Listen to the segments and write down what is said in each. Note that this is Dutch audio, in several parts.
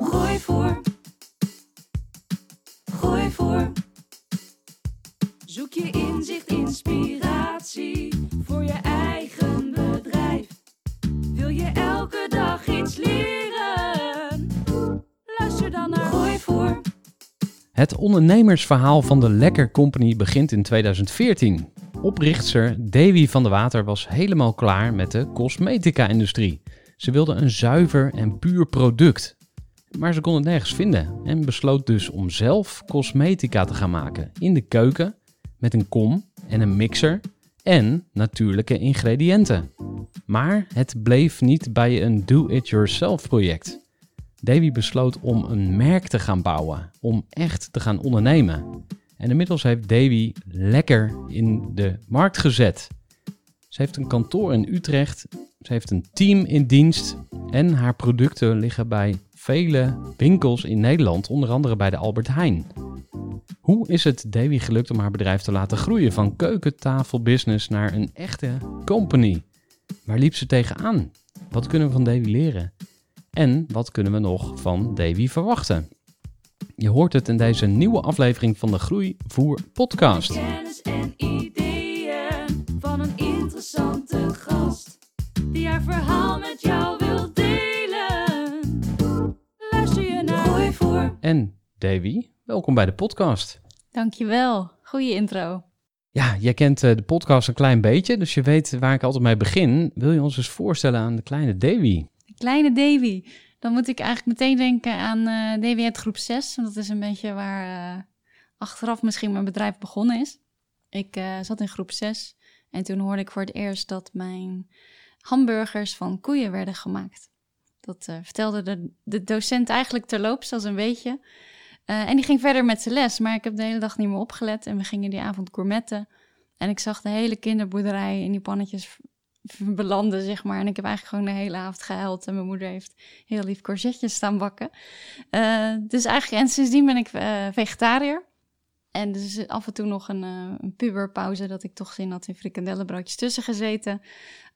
Groeivoer. Groeivoer. Zoek je inzicht, inspiratie voor je eigen bedrijf. Wil je elke dag iets leren? Luister dan naar Groeivoer. Het ondernemersverhaal van de Lekker Company begint in 2014. Oprichtster Davy van der Water was helemaal klaar met de cosmetica-industrie. Ze wilde een zuiver en puur product. Maar ze kon het nergens vinden en besloot dus om zelf cosmetica te gaan maken in de keuken met een kom en een mixer en natuurlijke ingrediënten. Maar het bleef niet bij een do-it-yourself project. Davy besloot om een merk te gaan bouwen, om echt te gaan ondernemen. En inmiddels heeft Davy lekker in de markt gezet. Ze heeft een kantoor in Utrecht, ze heeft een team in dienst en haar producten liggen bij vele winkels in Nederland, onder andere bij de Albert Heijn. Hoe is het Davy gelukt om haar bedrijf te laten groeien van keukentafelbusiness naar een echte company? Waar liep ze tegenaan? Wat kunnen we van Davy leren? En wat kunnen we nog van Davy verwachten? Je hoort het in deze nieuwe aflevering van de Groeivoer podcast. Kennis en ideeën van een interessante. Die haar verhaal met jou wil delen. Luister je naar Groeivoer. En Davy, welkom bij de podcast. Dankjewel. Goeie intro. Ja, jij kent eh, de podcast een klein beetje, dus je weet waar ik altijd mee begin. Wil je ons eens voorstellen aan de kleine Davy? De kleine Davy. Dan moet ik eigenlijk meteen denken aan eh Davy uit groep 6. Want dat is een beetje waar eh, achteraf misschien mijn bedrijf begonnen is. Ik eh, zat in groep 6 en toen hoorde ik voor het eerst dat mijn hamburgers van koeien werden gemaakt. Dat eh, vertelde de, de docent eigenlijk terloops als een beetje. Eh, en die ging verder met zijn les, maar ik heb de hele dag niet meer opgelet. En we gingen die avond gourmetten. En ik zag de hele kinderboerderij in die pannetjes belanden, zeg maar. En ik heb eigenlijk gewoon de hele avond gehuild. En mijn moeder heeft heel lief courgettes staan bakken. Eh, dus eigenlijk, en sindsdien ben ik vegetariër. En dus af en toe nog een, eh, een puberpauze dat ik toch zin had in frikandellenbroodjes tussen gezeten.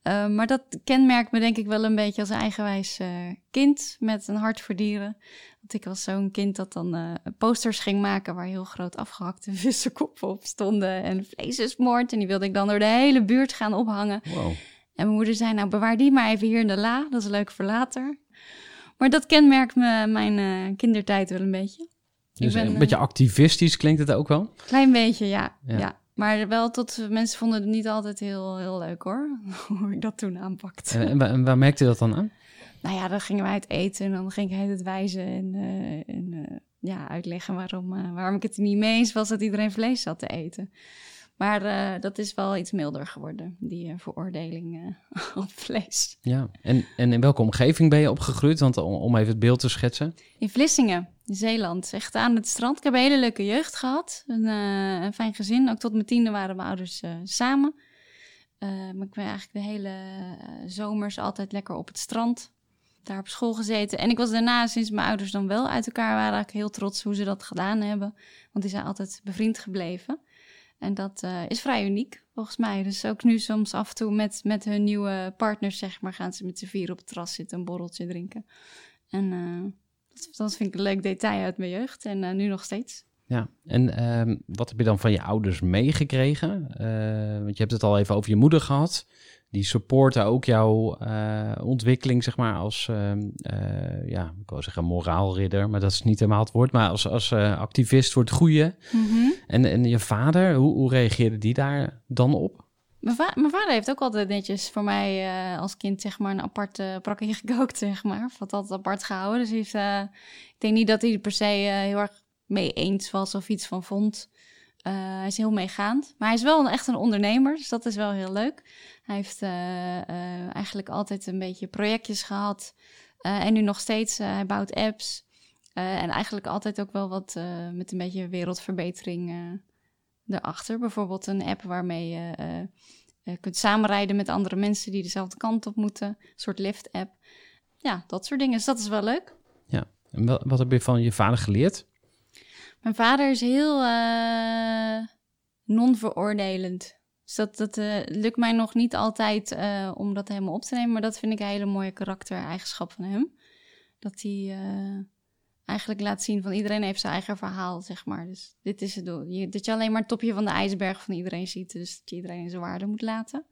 Eh, maar dat kenmerkt me denk ik wel een beetje als eigenwijs eh, kind met een hart voor dieren. Want ik was zo'n kind dat dan posters ging maken waar heel groot afgehakte vissenkoppen op stonden. En vlees is moord. En die wilde ik dan door de hele buurt gaan ophangen. Wow. En mijn moeder zei, nou bewaar die maar even hier in de la. Dat is leuk voor later. Maar dat kenmerkt me mijn kindertijd wel een beetje. Dus ben, een eh, beetje activistisch klinkt het ook wel. Klein beetje, ja. Ja. ja. Maar wel tot mensen vonden het niet altijd heel, heel leuk hoor. Hoe ik dat toen aanpakte. En, en, waar- en waar merkte je dat dan aan? Nou ja, dan gingen wij het eten en dan ging ik het wijzen en, eh, en eh, ja, uitleggen waarom, eh, waarom ik het er niet mee eens was dat iedereen vlees zat te eten. Maar eh, dat is wel iets milder geworden, die eh, veroordeling eh, op vlees. Ja. En, en in welke omgeving ben je opgegroeid? Want om, om even het beeld te schetsen. In Vlissingen, in Zeeland, echt aan het strand. Ik heb een hele leuke jeugd gehad, een, een fijn gezin. Ook tot mijn tiende waren mijn ouders samen. Maar ik ben eigenlijk de hele zomers altijd lekker op het strand. Daar op school gezeten. En ik was daarna, sinds mijn ouders dan wel uit elkaar waren, heel trots hoe ze dat gedaan hebben. Want die zijn altijd bevriend gebleven. En dat eh, is vrij uniek, volgens mij. Dus ook nu soms af en toe met, met hun nieuwe partners, zeg maar, gaan ze met z'n vier op het terras zitten, een borreltje drinken. En eh, dat, dat vind ik een leuk detail uit mijn jeugd. En eh, nu nog steeds. Ja, en ehm, wat heb je dan van je ouders meegekregen? Eh, want je hebt het al even over je moeder gehad. Die supporten ook jouw eh, ontwikkeling, zeg maar, als, ehm, eh, ja, ik wou zeggen moraalridder, maar dat is niet helemaal het woord, maar als, als activist voor het goede. Mhm. En, en je vader, hoe, hoe reageerde die daar dan op? Mijn, va- mijn vader heeft ook altijd netjes voor mij als kind zeg maar een apart uh, brakje gekookt, zeg maar. Of had altijd apart gehouden. Dus hij heeft, ik denk niet dat hij er per se heel erg mee eens was of iets van vond. Eh, hij is heel meegaand. Maar hij is wel echt een ondernemer, dus dat is wel heel leuk. Hij heeft eh, eh, eigenlijk altijd een beetje projectjes gehad. Eh, en nu nog steeds, hij bouwt apps. En eigenlijk altijd ook wel wat met een beetje wereldverbetering erachter. Bijvoorbeeld een app waarmee je kunt samenrijden met andere mensen die dezelfde kant op moeten. Een soort lift-app. Ja, dat soort dingen. Dus dat is wel leuk. En wel- wat heb je van je vader geleerd? Mijn vader is heel eh, non-veroordelend. Dus dat, dat eh, lukt mij nog niet altijd eh, om dat helemaal op te nemen. Maar dat vind ik een hele mooie karaktereigenschap van hem. Dat hij eigenlijk laat zien van iedereen heeft zijn eigen verhaal, zeg maar. Dus dit is het doel. Dat je alleen maar het topje van de ijsberg van iedereen ziet. Dus dat je iedereen zijn waarde moet laten.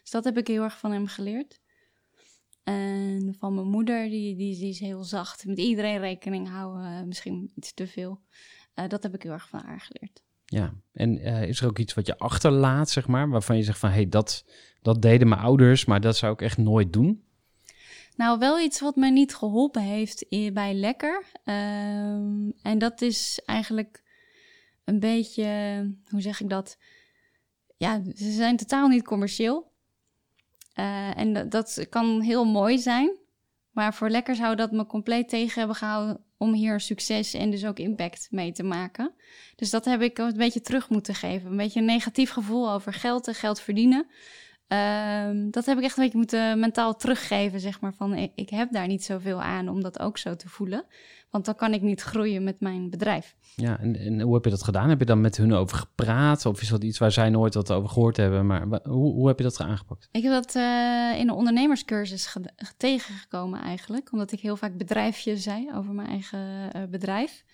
Dus dat heb ik heel erg van hem geleerd. En van mijn moeder, die, die, die is heel zacht. Met iedereen rekening houden, misschien iets te veel. Eh, dat heb ik heel erg van haar geleerd. Ja, en eh, is er ook iets wat je achterlaat, zeg maar, waarvan je zegt van, hé, hey, dat, dat deden mijn ouders, maar dat zou ik echt nooit doen? Nou, wel iets wat mij niet geholpen heeft bij Lekker. Ehm, en dat is eigenlijk een beetje, hoe zeg ik dat? Ja, ze zijn totaal niet commercieel. Eh, en dat, dat kan heel mooi zijn. Maar voor Lekker zou dat me compleet tegen hebben gehouden om hier succes en dus ook impact mee te maken. Dus dat heb ik een beetje terug moeten geven. Een beetje een negatief gevoel over geld en geld verdienen. Ehm, dat heb ik echt een beetje moeten mentaal teruggeven, zeg maar. Van ik, ik heb daar niet zoveel aan om dat ook zo te voelen. Want dan kan ik niet groeien met mijn bedrijf. Ja, en, en hoe heb je dat gedaan? Heb je dan met hun over gepraat? Of is dat iets waar zij nooit wat over gehoord hebben? Maar hoe, hoe heb je dat aangepakt? Ik heb dat eh, in een ondernemerscursus ge- tegengekomen eigenlijk. Omdat ik heel vaak bedrijfje zei over mijn eigen eh, bedrijf.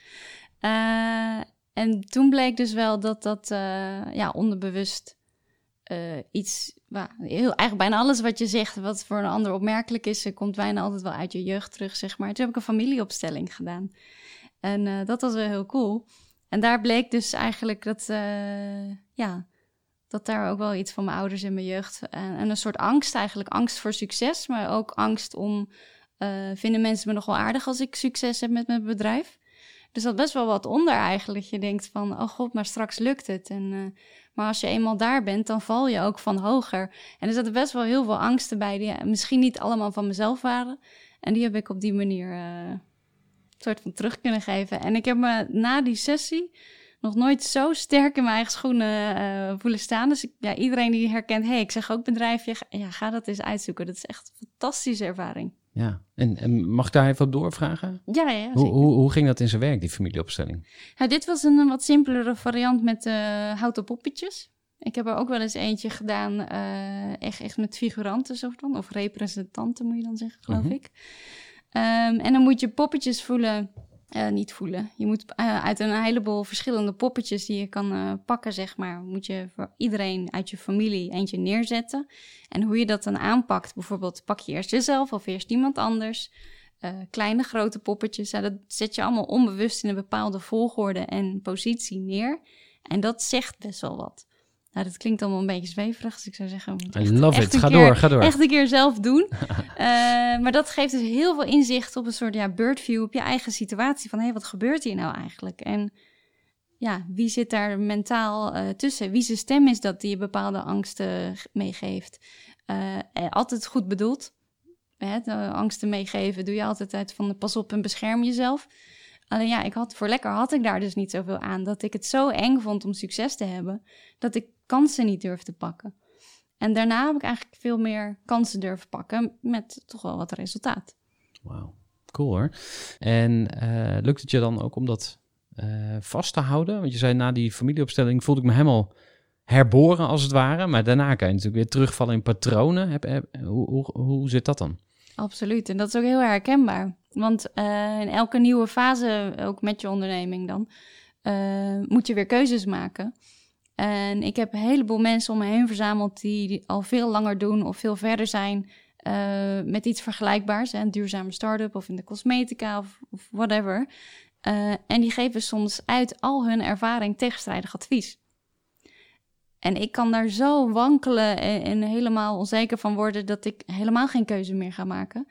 Eh, en toen bleek dus wel dat dat ja, onderbewust eh, iets... heel, eigenlijk bijna alles wat je zegt, wat voor een ander opmerkelijk is... eh, komt bijna altijd wel uit je jeugd terug, zeg maar. Toen heb ik een familieopstelling gedaan. En eh, dat was wel heel cool. En daar bleek dus eigenlijk dat... ja, dat daar ook wel iets van mijn ouders in mijn jeugd. En, en een soort angst eigenlijk. Angst voor succes, maar ook angst om... vinden mensen me nog wel aardig als ik succes heb met mijn bedrijf? Dus dat best wel wat onder eigenlijk. Je denkt van, oh god, maar straks lukt het. En, eh, maar als je eenmaal daar bent, dan val je ook van hoger. En er zaten best wel heel veel angsten bij, die misschien niet allemaal van mezelf waren. En die heb ik op die manier eh, een soort van terug kunnen geven. En ik heb me na die sessie nog nooit zo sterk in mijn eigen schoenen eh, voelen staan. Dus ja, iedereen die herkent, hey, ik zeg ook bedrijfje, ja, ga dat eens uitzoeken. Dat is echt een fantastische ervaring. Ja, en, en mag ik daar even op doorvragen? Ja, ja, Hoe, hoe, hoe ging dat in zijn werk, die familieopstelling? Nou, dit was een, wat simpelere variant met eh, houten poppetjes. Ik heb er ook wel eens eentje gedaan, eh, echt, echt met figuranten soort van. Of representanten moet je dan zeggen, geloof Mhm. ik. Ehm, en dan moet je poppetjes voelen, eh, niet voelen. Je moet eh, uit een heleboel verschillende poppetjes die je kan eh, pakken, zeg maar, moet je voor iedereen uit je familie eentje neerzetten. En hoe je dat dan aanpakt, bijvoorbeeld pak je eerst jezelf of eerst iemand anders. Kleine, grote poppetjes, dat zet je allemaal onbewust in een bepaalde volgorde en positie neer. En dat zegt best wel wat. Nou, dat klinkt allemaal een beetje zweverig, dus ik zou zeggen... I echt- love echt it. Ga keer- door, ga door. Echt een keer zelf doen. Eh, maar dat geeft dus heel veel inzicht op een soort ja, birdview op je eigen situatie. Van hé, wat gebeurt hier nou eigenlijk? En ja, wie zit daar mentaal eh, tussen? Wie zijn stem is dat die je bepaalde angsten meegeeft? Eh, altijd goed bedoeld. Hè, de angsten meegeven doe je altijd uit van de pas op en bescherm jezelf. Alleen ja, ik had, voor lekker had ik daar dus niet zoveel aan. Dat ik het zo eng vond om succes te hebben, dat ik kansen niet durfde pakken. En daarna heb ik eigenlijk veel meer kansen durven pakken met toch wel wat resultaat. Wauw, cool hoor. En eh, lukt het je dan ook om dat eh, vast te houden? Want je zei na die familieopstelling voelde ik me helemaal herboren als het ware. Maar daarna kan je natuurlijk weer terugvallen in patronen. Heb, heb- hoe, hoe, hoe zit dat dan? Absoluut. En dat is ook heel herkenbaar. Want eh, in elke nieuwe fase, ook met je onderneming dan, eh, moet je weer keuzes maken. En ik heb een heleboel mensen om me heen verzameld die al veel langer doen of veel verder zijn eh, met iets vergelijkbaars. Hè, een duurzame start-up of in de cosmetica of, whatever. En die geven soms uit al hun ervaring tegenstrijdig advies. En ik kan daar zo wankelen en, en helemaal onzeker van worden dat ik helemaal geen keuze meer ga maken.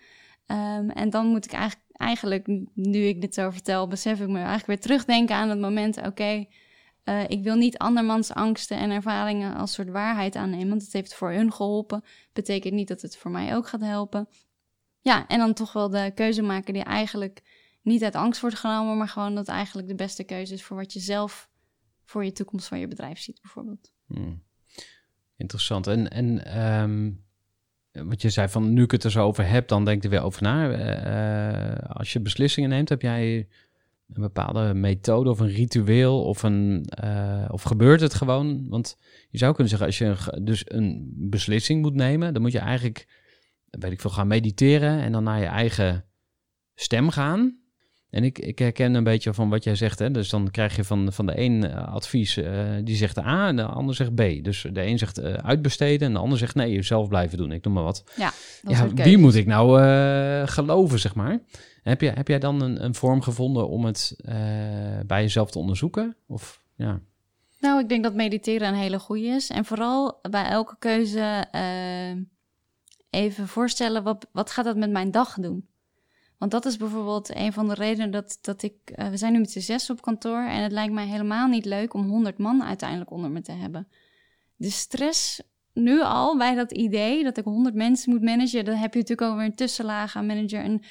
Ehm, en dan moet ik eigenlijk, eigenlijk, nu ik dit zo vertel, besef ik me eigenlijk weer terugdenken aan het moment: oké, eh, ik wil niet andermans angsten en ervaringen als soort waarheid aannemen, want het heeft voor hun geholpen. Betekent niet dat het voor mij ook gaat helpen. Ja, en dan toch wel de keuze maken die eigenlijk niet uit angst wordt genomen, maar gewoon dat eigenlijk de beste keuze is voor wat je zelf voor je toekomst van je bedrijf ziet, bijvoorbeeld. Hmm. Interessant. En, en ehm, wat je zei van nu ik het er zo over heb, dan denk je er weer over na. Eh, als je beslissingen neemt, heb jij een bepaalde methode of een ritueel of een of gebeurt het gewoon? Want je zou kunnen zeggen, als je dus een beslissing moet nemen, dan moet je eigenlijk, weet ik veel, gaan mediteren en dan naar je eigen stem gaan. En ik, ik herken een beetje van wat jij zegt. Hè? Dus dan krijg je van, van de een uh, advies, uh, die zegt A en de ander zegt B. Dus de een zegt uh, uitbesteden en de ander zegt nee, jezelf blijven doen. Ik noem maar wat. Ja, ja wie moet ik nou geloven, zeg maar? Heb, je, heb jij dan een, een vorm gevonden om het bij jezelf te onderzoeken? Of, ja. Nou, ik denk dat mediteren een hele goede is. En vooral bij elke keuze even voorstellen, wat, wat gaat dat met mijn dag doen? Want dat is bijvoorbeeld een van de redenen dat, dat ik. Uh, we zijn nu met z'n zes op kantoor. En het lijkt mij helemaal niet leuk om 100 man uiteindelijk onder me te hebben. De stress nu al bij dat idee dat ik 100 mensen moet managen. Dan heb je natuurlijk ook weer een tussenlaag aan manager. En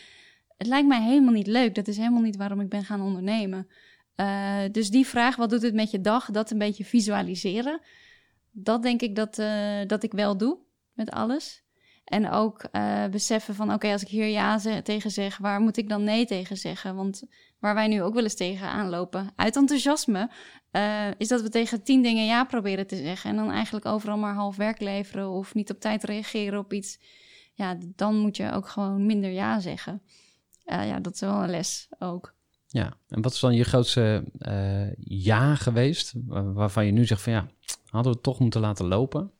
het lijkt mij helemaal niet leuk. Dat is helemaal niet waarom ik ben gaan ondernemen. Uh, dus die vraag, wat doet het met je dag? Dat een beetje visualiseren. Dat denk ik dat, uh, dat ik wel doe met alles. En ook uh, beseffen van, oké, als ik hier ja tegen zeg, waar moet ik dan nee tegen zeggen? Want waar wij nu ook wel eens tegen aanlopen, uit enthousiasme, uh, is dat we tegen tien dingen ja proberen te zeggen. En dan eigenlijk overal maar half werk leveren of niet op tijd reageren op iets. Ja, dan moet je ook gewoon minder ja zeggen. Uh, ja, dat is wel een les ook. Ja, en wat is dan je grootste ja geweest, waarvan je nu zegt van ja, hadden we het toch moeten laten lopen?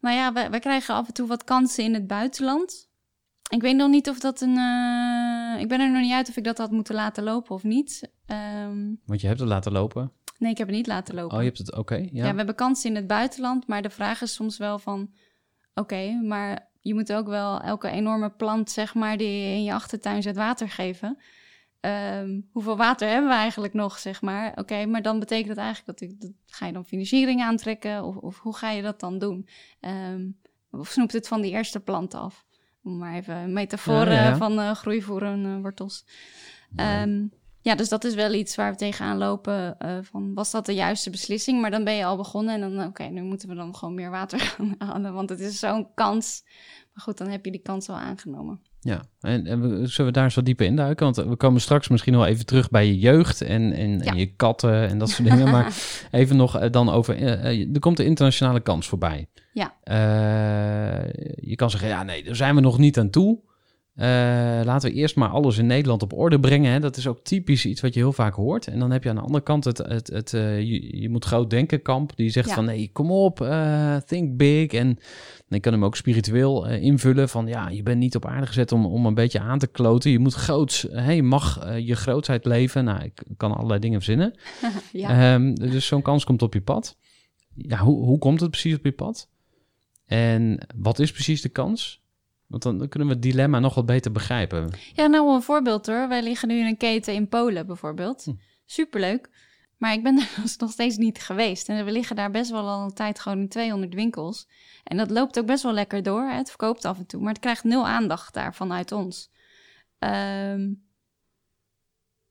Nou ja, wij, wij, krijgen af en toe wat kansen in het buitenland. Ik weet nog niet of dat een. Uh, ik ben er nog niet uit of ik dat had moeten laten lopen of niet. Um, Want je hebt het laten lopen? Nee, ik heb het niet laten lopen. Oh, je hebt het, oké. Okay, ja. ja. we hebben kansen in het buitenland, maar de vraag is soms wel van: oké, okay, maar je moet ook wel elke enorme plant, zeg maar, die je in je achtertuin zet water geven. Um, hoeveel water hebben we eigenlijk nog, zeg maar? Oké, okay, maar dan betekent dat eigenlijk dat, ik, dat ga je dan financiering aantrekken of, of hoe ga je dat dan doen? Um, of snoept het van die eerste plant af? Om maar even een metafoor ja, ja. van uh, uh, wortels. Ja. Um, ja, dus dat is wel iets waar we tegenaan lopen. Uh, van, was dat de juiste beslissing? Maar dan ben je al begonnen en dan, oké, okay, nu moeten we dan gewoon meer water gaan halen. Want het is zo'n kans. Maar goed, dan heb je die kans al aangenomen. Ja, en, en we, zullen we daar zo dieper induiken? Want we komen straks misschien wel even terug bij je jeugd en, en, ja. en je katten en dat soort dingen. Maar even nog uh, dan over, uh, er komt de internationale kans voorbij. Ja. Uh, je kan zeggen, ja nee, daar zijn we nog niet aan toe. Uh, laten we eerst maar alles in Nederland op orde brengen. Hè. Dat is ook typisch iets wat je heel vaak hoort. En dan heb je aan de andere kant het, het, het uh, je, je, moet groot denken kamp. Die zegt ja. van nee, kom op, uh, think big. En ik kan hem ook spiritueel invullen van ja, je bent niet op aarde gezet om, om een beetje aan te kloten. Je moet groots, hey, je mag je grootsheid leven. Nou, ik kan allerlei dingen verzinnen. ja. um, dus zo'n kans komt op je pad. Ja, hoe, hoe komt het precies op je pad? En wat is precies de kans? Want dan kunnen we het dilemma nog wat beter begrijpen. Ja, nou een voorbeeld hoor. Wij liggen nu in een keten in Polen bijvoorbeeld. Hm. Superleuk. Maar ik ben er nog steeds niet geweest. En we liggen daar best wel al een tijd gewoon in 200 winkels. En dat loopt ook best wel lekker door. Het verkoopt af en toe. Maar het krijgt nul aandacht daar vanuit ons. Um,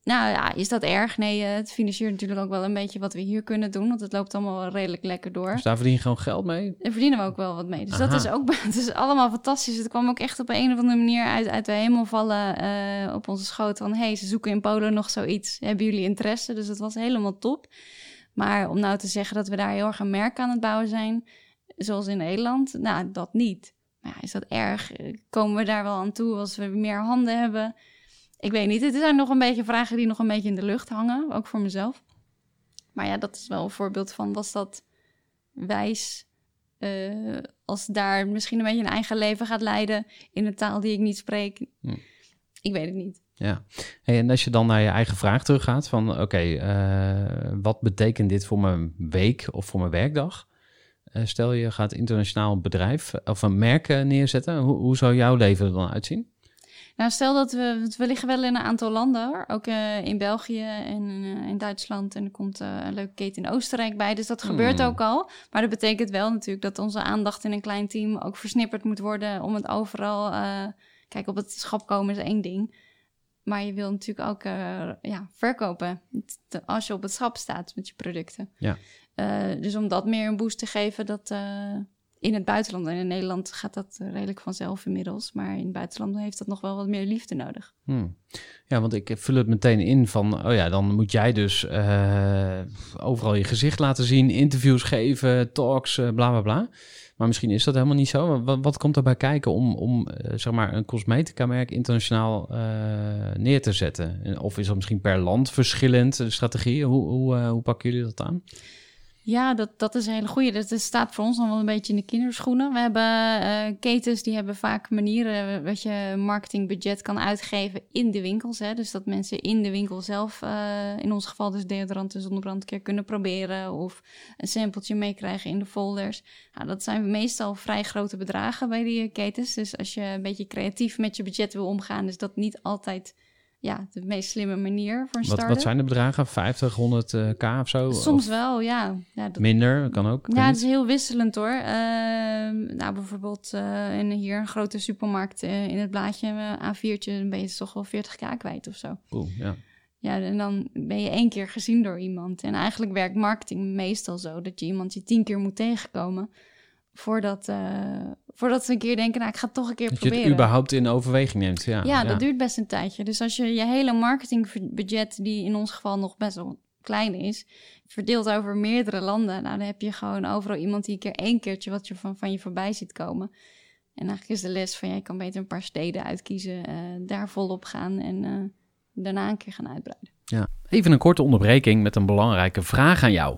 nou ja, is dat erg? Nee, het financiert natuurlijk ook wel een beetje wat we hier kunnen doen. Want het loopt allemaal redelijk lekker door. Dus daar verdien je gewoon geld mee? Daar verdienen we ook wel wat mee. Dus Aha. dat is ook het is allemaal fantastisch. Het kwam ook echt op een of andere manier uit, uit de hemel vallen uh, op onze schoot. Van, hey, ze zoeken in Polen nog zoiets. Hebben jullie interesse? Dus dat was helemaal top. Maar om nou te zeggen dat we daar heel erg een merk aan het bouwen zijn... zoals in Nederland, nou, dat niet. Maar ja, is dat erg? Komen we daar wel aan toe als we meer handen hebben... ik weet niet. Het zijn nog een beetje vragen die nog een beetje in de lucht hangen, ook voor mezelf. Maar ja, dat is wel een voorbeeld van was dat wijs eh, als daar misschien een beetje een eigen leven gaat leiden in een taal die ik niet spreek. Hm. Ik weet het niet. Ja, hey, en als je dan naar je eigen vraag teruggaat van oké, eh, wat betekent dit voor mijn week of voor mijn werkdag? Eh, stel je gaat internationaal bedrijf of een merk neerzetten, hoe, hoe zou jouw leven er dan uitzien? Nou, stel dat we, we liggen wel in een aantal landen, ook eh, in België en eh, in Duitsland. En er komt eh, een leuke keten in Oostenrijk bij. Dus dat gebeurt Hmm. ook al. Maar dat betekent wel natuurlijk dat onze aandacht in een klein team ook versnipperd moet worden om het overal. kijk, op het schap komen is één ding. Maar je wil natuurlijk ook ja, verkopen als je op het schap staat met je producten. Ja. Dus om dat meer een boost te geven, dat in het buitenland en in Nederland gaat dat eh, redelijk vanzelf inmiddels. Maar in het buitenland heeft dat nog wel wat meer liefde nodig. Hmm. Ja, want ik vul het meteen in van, oh ja, dan moet jij dus eh, overal je gezicht laten zien, interviews geven, talks, eh, bla bla bla. Maar misschien is dat helemaal niet zo. Wat, komt erbij kijken om, om eh, zeg maar een cosmetica-merk internationaal eh, neer te zetten? En Of is dat misschien per land verschillend, strategieën? Hoe, hoe, eh, hoe pakken jullie dat aan? Ja, dat, dat is een hele goede. Dat, staat voor ons nog wel een beetje in de kinderschoenen. We hebben eh, ketens die hebben vaak manieren wat je marketingbudget kan uitgeven in de winkels. Hè? Dus dat mensen in de winkel zelf, eh, in ons geval dus deodorant en zonnebrandkeer kunnen proberen. Of een sampletje meekrijgen in de folders. Nou, dat zijn meestal vrij grote bedragen bij die ketens. Dus als je een beetje creatief met je budget wil omgaan, is dat niet altijd ja, de meest slimme manier voor een Wat, start wat zijn de bedragen? 50, 100 eh, k of zo? Soms Of wel, ja. ja dat, minder, kan ook. ja, het is heel wisselend hoor. Ehm, nou, bijvoorbeeld eh, in hier een grote supermarkt eh, in het blaadje eh, A4'tje, dan ben je toch wel 40k kwijt of zo. Cool, ja. Ja, en dan ben je één keer gezien door iemand. En eigenlijk werkt marketing meestal zo dat je iemand je tien keer moet tegenkomen voordat, eh, voordat ze een keer denken, nou, ik ga het toch een keer Dat je het proberen. überhaupt in overweging neemt, ja. Ja, dat duurt best een tijdje. Dus als je je hele marketingbudget, die in ons geval nog best wel klein is, verdeelt over meerdere landen, nou, dan heb je gewoon overal iemand die een keer één keertje wat je van, van je voorbij ziet komen. En eigenlijk is de les van, ja, je kan beter een paar steden uitkiezen, eh, daar volop gaan en eh, daarna een keer gaan uitbreiden. Ja. Even een korte onderbreking met een belangrijke vraag aan jou.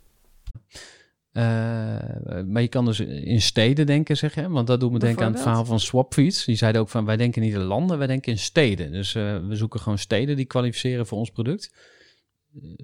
Eh, maar je kan dus in steden denken, zeg je? Want dat doet me denken aan het verhaal van Swapfiets. Die zeiden ook van, wij denken niet in landen, wij denken in steden. Dus eh, we zoeken gewoon steden die kwalificeren voor ons product.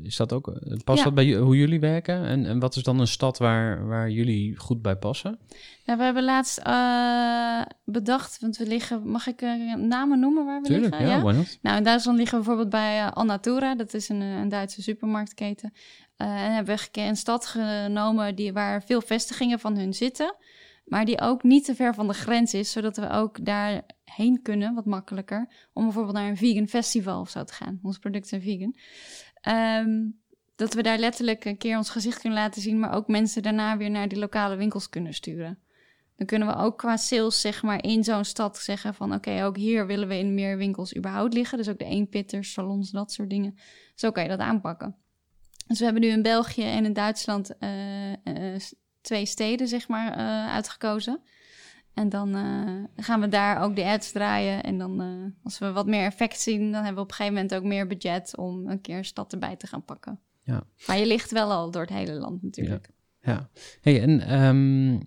Is dat ook, eh, past Ja. dat bij hoe jullie werken? En, en wat is dan een stad waar, waar jullie goed bij passen? Nou, we hebben laatst eh, bedacht, want we liggen, mag ik eh, namen noemen waar we Tuurlijk, liggen? ja, not? Nou, in Duitsland liggen we bijvoorbeeld bij eh, Alnatura. Dat is een, een Duitse supermarktketen. En hebben we een stad genomen die, waar veel vestigingen van hun zitten. Maar die ook niet te ver van de grens is. Zodat we ook daarheen kunnen, wat makkelijker. Om bijvoorbeeld naar een vegan festival of zo te gaan. Onze producten zijn vegan. Ehm, dat we daar letterlijk een keer ons gezicht kunnen laten zien. Maar ook mensen daarna weer naar die lokale winkels kunnen sturen. Dan kunnen we ook qua sales, zeg maar, in zo'n stad zeggen van... oké, ook hier willen we in meer winkels überhaupt liggen. Dus ook de eenpitters, salons, dat soort dingen. Zo kan je dat aanpakken. Dus we hebben nu in België en in Duitsland eh, eh, twee steden, zeg maar, eh, uitgekozen. En dan eh, gaan we daar ook de ads draaien. En dan, eh, als we wat meer effect zien... dan hebben we op een gegeven moment ook meer budget... om een keer een stad erbij te gaan pakken. Ja. Maar je ligt wel al door het hele land natuurlijk. Ja. Hey, en ehm,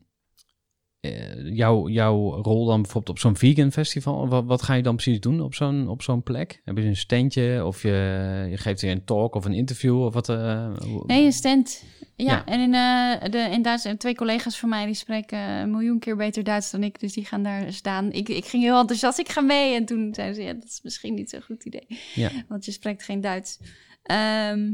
eh, jouw, jouw rol dan bijvoorbeeld op zo'n vegan festival? Wat, wat ga je dan precies doen op zo'n, op zo'n plek? Heb je een standje of je, je geeft weer een talk of een interview? Of wat, hoe- Nee, een stand. Ja, Ja. en in, eh, de, in Duits, twee collega's van mij die spreken een miljoen keer beter Duits dan ik. Dus die gaan daar staan. Ik, ik ging heel enthousiast, ik ga mee. En toen zeiden ze, ja, dat is misschien niet zo'n goed idee. Ja. Want je spreekt geen Duits. Ehm,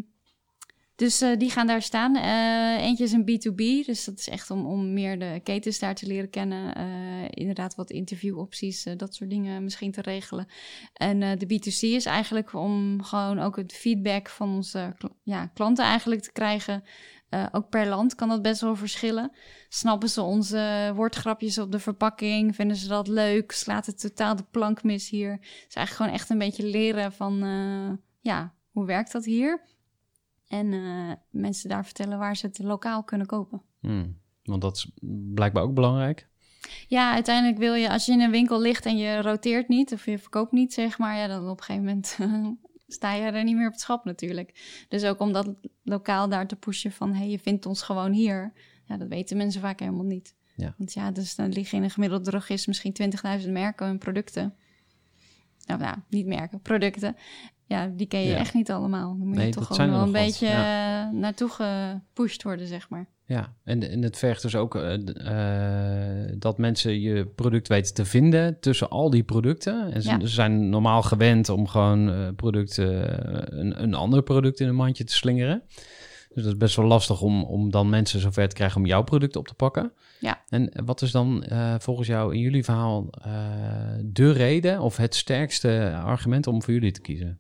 dus eh, die gaan daar staan. Eh, eentje is een B2B, dus dat is echt om, om meer de ketens daar te leren kennen. Eh, inderdaad, wat interviewopties, dat soort dingen misschien te regelen. En de B2C is eigenlijk om gewoon ook het feedback van onze ja, klanten eigenlijk te krijgen. Ook per land kan dat best wel verschillen. Snappen ze onze woordgrapjes op de verpakking? Vinden ze dat leuk? Slaat het totaal de plank mis hier? Is eigenlijk gewoon echt een beetje leren van, ja, hoe werkt dat hier? En eh, mensen daar vertellen waar ze het lokaal kunnen kopen. Hmm. Want dat is blijkbaar ook belangrijk. Ja, uiteindelijk wil je, als je in een winkel ligt en je roteert niet of je verkoopt niet, zeg maar, ja, dan op een gegeven moment sta je er niet meer op het schap natuurlijk. Dus ook om dat lokaal daar te pushen van, hé, hey, je vindt ons gewoon hier. Ja, dat weten mensen vaak helemaal niet. Ja. Want ja, dus dan liggen in een gemiddelde drogist misschien 20.000 merken en producten. Nou, nou, niet merken, producten. Ja, die ken je Ja. echt niet allemaal. Dan moet Nee, je toch gewoon wel een wat, beetje eh, naartoe gepusht worden, zeg maar. Ja, en, en het vergt dus ook eh, eh, dat mensen je product weten te vinden tussen al die producten. En ze, Ja. ze zijn normaal gewend om gewoon producten, een, een ander product in een mandje te slingeren. Dus dat is best wel lastig om, om dan mensen zover te krijgen om jouw product op te pakken. Ja. En wat is dan volgens jou in jullie verhaal de reden of het sterkste argument om voor jullie te kiezen?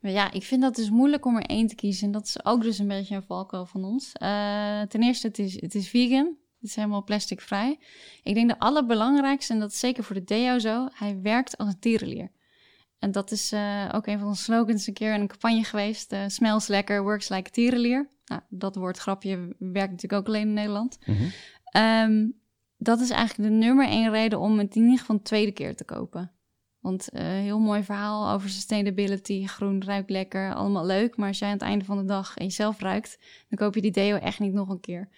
Maar ja, ik vind dat dus moeilijk om er één te kiezen. En dat is ook dus een beetje een valkuil van ons. Eh, ten eerste, het is, het is vegan. Het is helemaal plasticvrij. Ik denk de allerbelangrijkste, en dat is zeker voor de deo zo, hij werkt als een tierenlier. En dat is eh, ook een van onze slogans een keer in een campagne geweest. eh, smells lekker, works like a tierenlier. Nou, dat woordgrapje werkt natuurlijk ook alleen in Nederland. Mhm. Ehm, dat is eigenlijk de nummer één reden om het in ieder geval een tweede keer te kopen. Want eh heel mooi verhaal over sustainability, groen ruikt lekker, allemaal leuk. Maar als jij aan het einde van de dag en jezelf ruikt, dan koop je die deo echt niet nog een keer.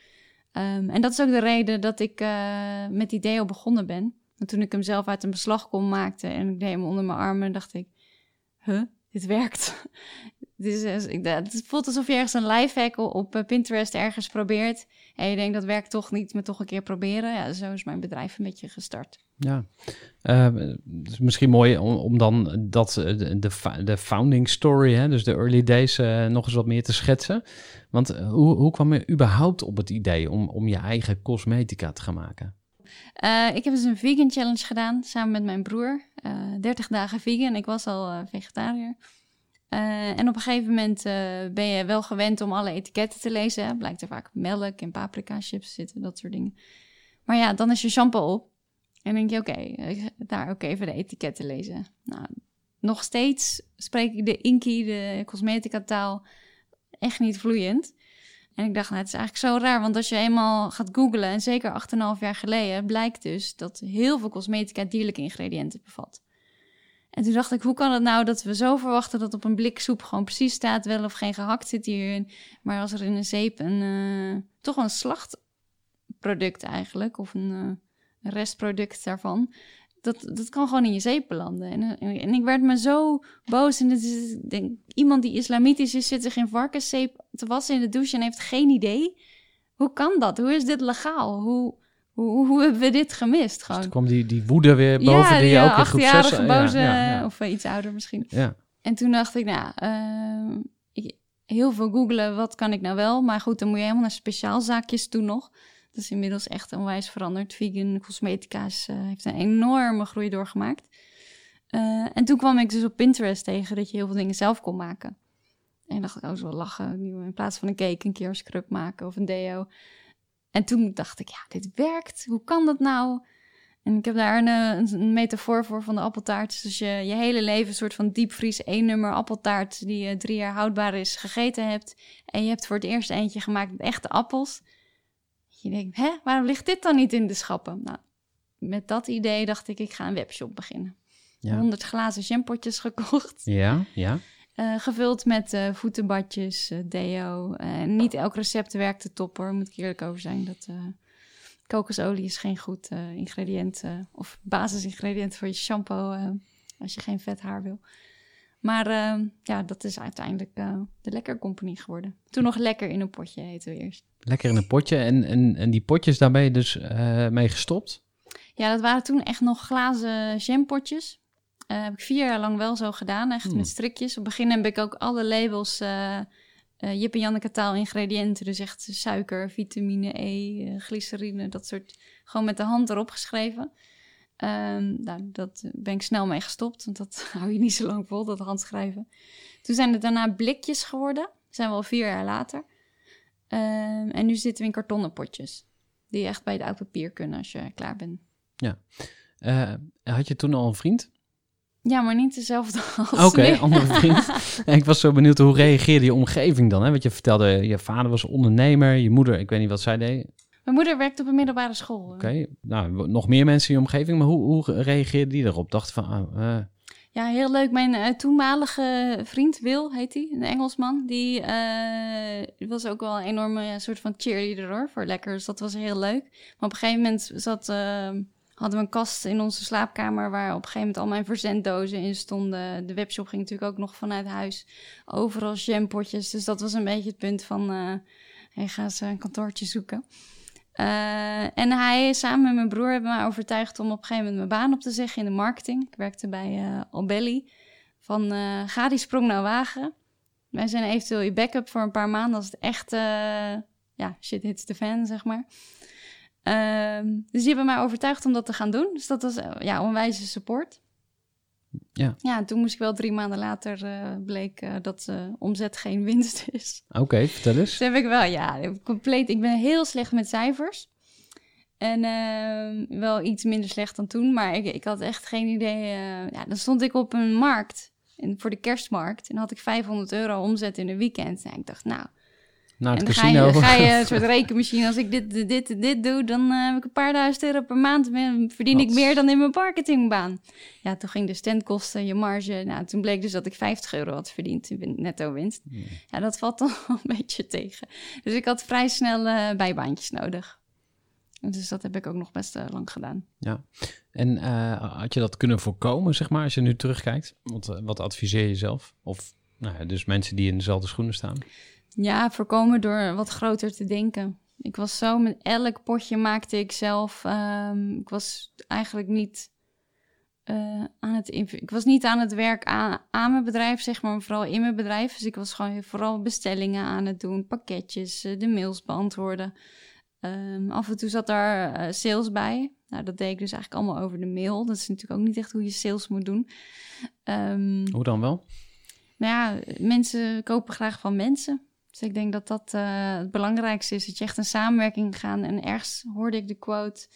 Ehm, en dat is ook de reden dat ik eh, met die deo begonnen ben. Want toen ik hem zelf uit een beslagkom maakte en ik deed hem onder mijn armen, dacht ik, huh, dit werkt. Is, eh, het voelt alsof je ergens een lifehack op op eh, Pinterest ergens probeert. En je denkt, dat werkt toch niet, maar toch een keer proberen. Ja, zo is mijn bedrijf een beetje gestart. Ja, Eh, is misschien mooi om, om dan dat, de, de, founding story, hè, dus de early days, nog eens wat meer te schetsen. Want hoe, hoe kwam je überhaupt op het idee om, om je eigen cosmetica te gaan maken? Ik heb dus een vegan challenge gedaan samen met mijn broer. Eh 30 dagen vegan. Ik was al vegetariër. Eh, en op een gegeven moment eh, ben je wel gewend om alle etiketten te lezen. Blijkt er vaak melk en paprika chips zitten, dat soort dingen. Maar ja, dan is je shampoo op. En denk je, oké, eh, daar ook even de etiketten lezen. Nou, nog steeds spreek ik de inky, de cosmetica taal, echt niet vloeiend. En ik dacht, nou, het is eigenlijk zo raar, want als je eenmaal gaat googlen, en zeker 8,5 jaar geleden, blijkt dus dat heel veel cosmetica dierlijke ingrediënten bevat. En toen dacht ik, hoe kan het nou dat we zo verwachten dat op een blik soep gewoon precies staat wel of geen gehakt zit hierin, maar als er in een zeep een, eh, toch een slachtproduct eigenlijk, of een, eh, restproduct daarvan, dat, dat kan gewoon in je zeep belanden. En, en, en ik werd me zo boos. En ik denk, iemand die islamitisch is, zit zich in varkenszeep te wassen in de douche en heeft geen idee. Hoe kan dat? Hoe is dit legaal? Hoe, hoe, hoe hebben we dit gemist? Dus Gewoon. toen kwam die, die woede weer boven die, die je eh, ook in groep 6... achtjarige boze, ja, ja, of eh, iets ouder misschien. ja. En toen dacht ik, nou, eh, ik, heel veel googelen, wat kan ik nou wel? Maar goed, dan moet je helemaal naar speciaalzaakjes toe nog. Dat is inmiddels echt onwijs veranderd. Vegan cosmetica is, eh, heeft een enorme groei doorgemaakt. Eh, en toen kwam ik dus op Pinterest tegen dat je heel veel dingen zelf kon maken. En dacht ik, oh, zo lachen. In plaats van een cake een keer een scrub maken of een deo. En toen dacht ik, ja, dit werkt. Hoe kan dat nou? En ik heb daar een, eh, een, metafoor voor van de appeltaart. Dus als je je hele leven een soort van diepvries één nummer appeltaart... die eh, drie jaar houdbaar is, gegeten hebt... en je hebt voor het eerst eentje gemaakt met echte appels... je denkt, hè, waarom ligt dit dan niet in de schappen? Nou, met dat idee dacht ik, ik ga een webshop beginnen. Ja. 100 glazen jampotjes gekocht. ja, ja. Eh, gevuld met eh, voetenbadjes, eh, deo. Niet elk recept werkte top hoor, moet ik eerlijk over zijn. Dat, kokosolie is geen goed ingrediënt of basisingrediënt voor je shampoo als je geen vet haar wil. Maar ja, dat is uiteindelijk de Lekker Company geworden. Toen nog Lekker in een potje heette we eerst. Lekker in een potje. En, en, en die potjes, daar ben je dus mee gestopt? Ja, dat waren toen echt nog glazen jampotjes. Eh heb ik vier jaar lang wel zo gedaan, echt Hmm. met strikjes. Op het begin heb ik ook alle labels, eh Jip en Janneke taal ingrediënten. Dus echt suiker, vitamine E, glycerine, dat soort. Gewoon met de hand erop geschreven. Ehm, nou, dat ben ik snel mee gestopt, want dat hou je niet zo lang vol, dat handschrijven. Toen zijn het daarna blikjes geworden. Zijn we al vier jaar later. Ehm, en nu zitten we in kartonnen potjes. Die echt bij het oud papier kunnen als je klaar bent. Eh, had je toen al een vriend? Ja, maar niet dezelfde als Oké, andere vriend. Ik was zo benieuwd, hoe reageerde je omgeving dan? Hè? Want je vertelde, je vader was ondernemer, je moeder, ik weet niet wat zij deed. Mijn moeder werkt op een middelbare school. Oké, nou, nog meer mensen in je omgeving, maar hoe, hoe reageerde die erop? Dacht van, ah, eh, Ja, heel leuk. Mijn eh, toenmalige vriend, Wil heet hij, een Engelsman, die eh, was ook wel een enorme ja, soort van cheerleader hoor, voor lekker. Dus dat was heel leuk. Maar op een gegeven moment zat, eh, hadden we een kast in onze slaapkamer waar op een gegeven moment al mijn verzenddozen in stonden. De webshop ging natuurlijk ook nog vanuit huis. Overal jampotjes. Dus dat was een beetje het punt van, eh hey, ga eens een kantoortje zoeken. Eh, en hij samen met mijn broer hebben mij overtuigd om op een gegeven moment mijn baan op te zeggen in de marketing. Ik werkte bij Albelli. Van eh, ga die sprong nou wagen. Wij zijn eventueel je backup voor een paar maanden als het echt, ja, shit hits the fan, zeg maar. Ehm, dus die hebben mij overtuigd om dat te gaan doen. Dus dat was eh, ja, onwijze support. Ja. Ja, en toen moest ik wel drie maanden later eh, bleek eh, dat eh, omzet geen winst is. oké, vertel eens. Dus heb ik wel, ja, compleet. Ik ben heel slecht met cijfers. En ehm, wel iets minder slecht dan toen, maar ik, ik had echt geen idee. ja, dan stond ik op een markt, in, voor de kerstmarkt, en had ik 500 euro omzet in een weekend. En ik dacht, nou, Naar het en dan ga casino. je, ga je een soort rekenmachine. Als ik dit, dit, dit, doe, dan eh, heb ik een paar duizend euro per maand. en Verdien ik Wat? meer dan in mijn marketingbaan. Ja, toen ging de standkosten, je marge. Nou, toen bleek dus dat ik 50 euro had verdiend in netto winst. Ja, dat valt dan wel een beetje tegen. Dus ik had vrij snel eh, bijbaantjes nodig. Dus dat heb ik ook nog best eh, lang gedaan. Ja. En had je dat kunnen voorkomen, zeg maar, als je nu terugkijkt? Want, eh, wat adviseer je zelf? Of nou ja, dus mensen die in dezelfde schoenen staan? Ja, voorkomen door wat groter te denken. Ik was zo met elk potje maakte ik zelf. ehm, ik was eigenlijk niet eh, aan het ik was niet aan het werk aan, aan mijn bedrijf, zeg maar, maar vooral in mijn bedrijf. Dus ik was gewoon vooral bestellingen aan het doen, pakketjes, eh, de mails beantwoorden. Ehm, af en toe zat daar eh, sales bij. Nou, dat deed ik dus eigenlijk allemaal over de mail. Dat is natuurlijk ook niet echt hoe je sales moet doen. Ehm, Hoe dan wel? nou ja, mensen kopen graag van mensen. Dus ik denk dat dat eh, het belangrijkste is. Dat je echt een samenwerking gaat. En ergens hoorde ik de quote...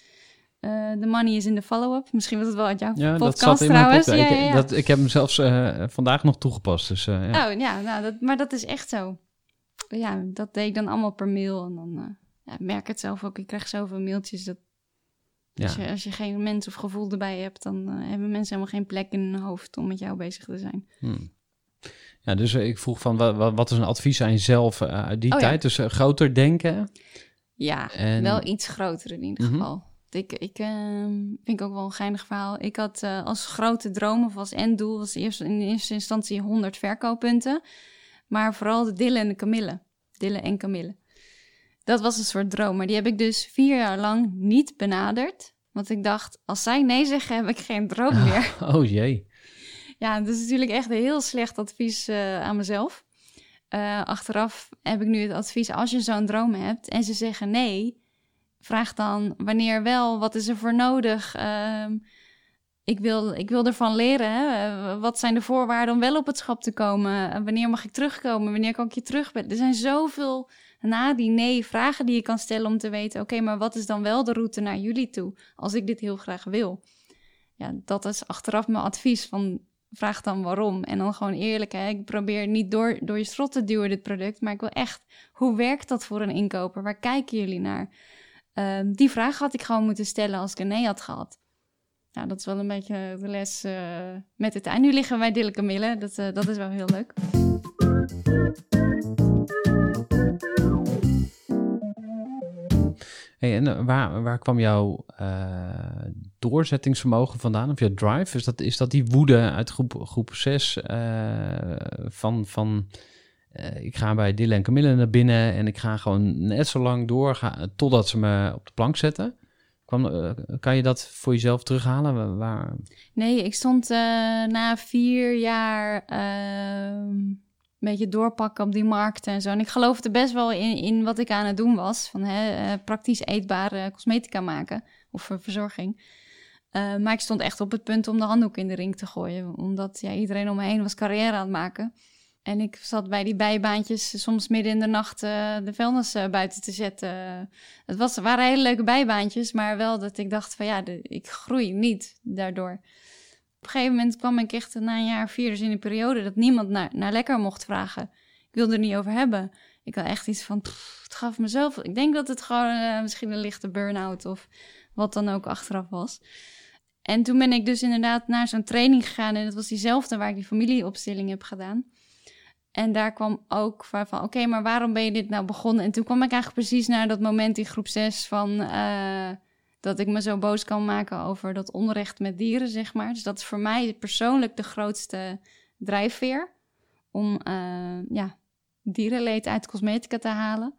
eh, The money is in the follow-up. Misschien was het wel uit jouw Ja, dat podcast zat mijn trouwens. Ja, ik, ja, ja. Dat, ik heb hem zelfs eh, vandaag nog toegepast. Dus eh, ja. Oh ja, nou, dat, maar dat is echt zo. Ja, dat deed ik dan allemaal per mail. En dan eh, ja, ik merk het zelf ook. Ik krijg zoveel mailtjes. Dat als, je, als je geen mens of gevoel erbij hebt... dan eh, hebben mensen helemaal geen plek in hun hoofd om met jou bezig te zijn. Hmm. Ja, dus eh, ik vroeg van, wat, wat is een advies aan jezelf eh, uit die Oh ja. tijd? Dus eh, groter denken. Ja, En- wel iets groter in ieder Mhm. geval. Ik, ik ehm, vind ik ook wel een geinig verhaal. Ik had als grote droom of als enddoel... was eerst in eerste instantie 100 verkooppunten. Maar vooral de Dille en de Camille. Dille en Camille. Dat was een soort droom. Maar die heb ik dus vier jaar lang niet benaderd. Want ik dacht, als zij nee zeggen, heb ik geen droom meer. Oh jee. Ja, dat is natuurlijk echt een heel slecht advies eh, aan mezelf. Eh, achteraf heb ik nu het advies, als je zo'n droom hebt en ze zeggen nee, vraag dan wanneer wel, wat is er voor nodig? Ehm, ik, wil, ik wil ervan leren. Hè? Eh, Wat zijn de voorwaarden om wel op het schap te komen? Wanneer mag ik terugkomen? Wanneer kan ik je terugbellen? Er zijn zoveel na die nee vragen die je kan stellen om te weten, oké, maar wat is dan wel de route naar jullie toe als ik dit heel graag wil? Ja, dat is achteraf mijn advies van vraag dan waarom. En dan gewoon eerlijk, hè? ik probeer niet door, door je strot te duwen dit product, maar ik wil echt, hoe werkt dat voor een inkoper? Waar kijken jullie naar? Ehm, die vraag had ik gewoon moeten stellen als ik een nee had gehad. Nou, dat is wel een beetje de les eh, met het. En nu liggen wij Dille Camille, dat, eh, dat is wel heel leuk. En eh, waar, waar kwam jouw eh, doorzettingsvermogen vandaan? Of jouw drive? Is dat, is dat die woede uit groep, groep 6 van... van eh, ik ga bij Dylan en Camille naar binnen en ik ga gewoon net zo lang door ga, totdat ze me op de plank zetten. Kwam, eh, kan je dat voor jezelf terughalen? Wa- Waar, Nee, ik stond eh, na vier jaar ehm, beetje doorpakken op die markten en zo. En ik geloofde best wel in, in wat ik aan het doen was. Van hè, eh, praktisch eetbare cosmetica maken of verzorging. Eh, maar ik stond echt op het punt om de handdoek in de ring te gooien. Omdat ja, iedereen om me heen was carrière aan het maken. En ik zat bij die bijbaantjes soms midden in de nacht eh, de vuilnis buiten te zetten. Het was, waren hele leuke bijbaantjes, maar wel dat ik dacht van ja, ik groei niet daardoor. Op een gegeven moment kwam ik echt na een jaar of vier, dus in een periode dat niemand naar, naar lekker mocht vragen. Ik wilde er niet over hebben. Ik had echt iets van, het gaf mezelf. Ik denk dat het gewoon eh, misschien een lichte burn-out of wat dan ook achteraf was. En toen ben ik dus inderdaad naar zo'n training gegaan. En dat was diezelfde waar ik die familieopstelling heb gedaan. En daar kwam ook van, van oké, maar waarom ben je dit nou begonnen? En toen kwam ik eigenlijk precies naar dat moment in groep 6 van eh, dat ik me zo boos kan maken over dat onrecht met dieren, zeg maar. Dus dat is voor mij persoonlijk de grootste drijfveer om eh, ja, dierenleed uit cosmetica te halen.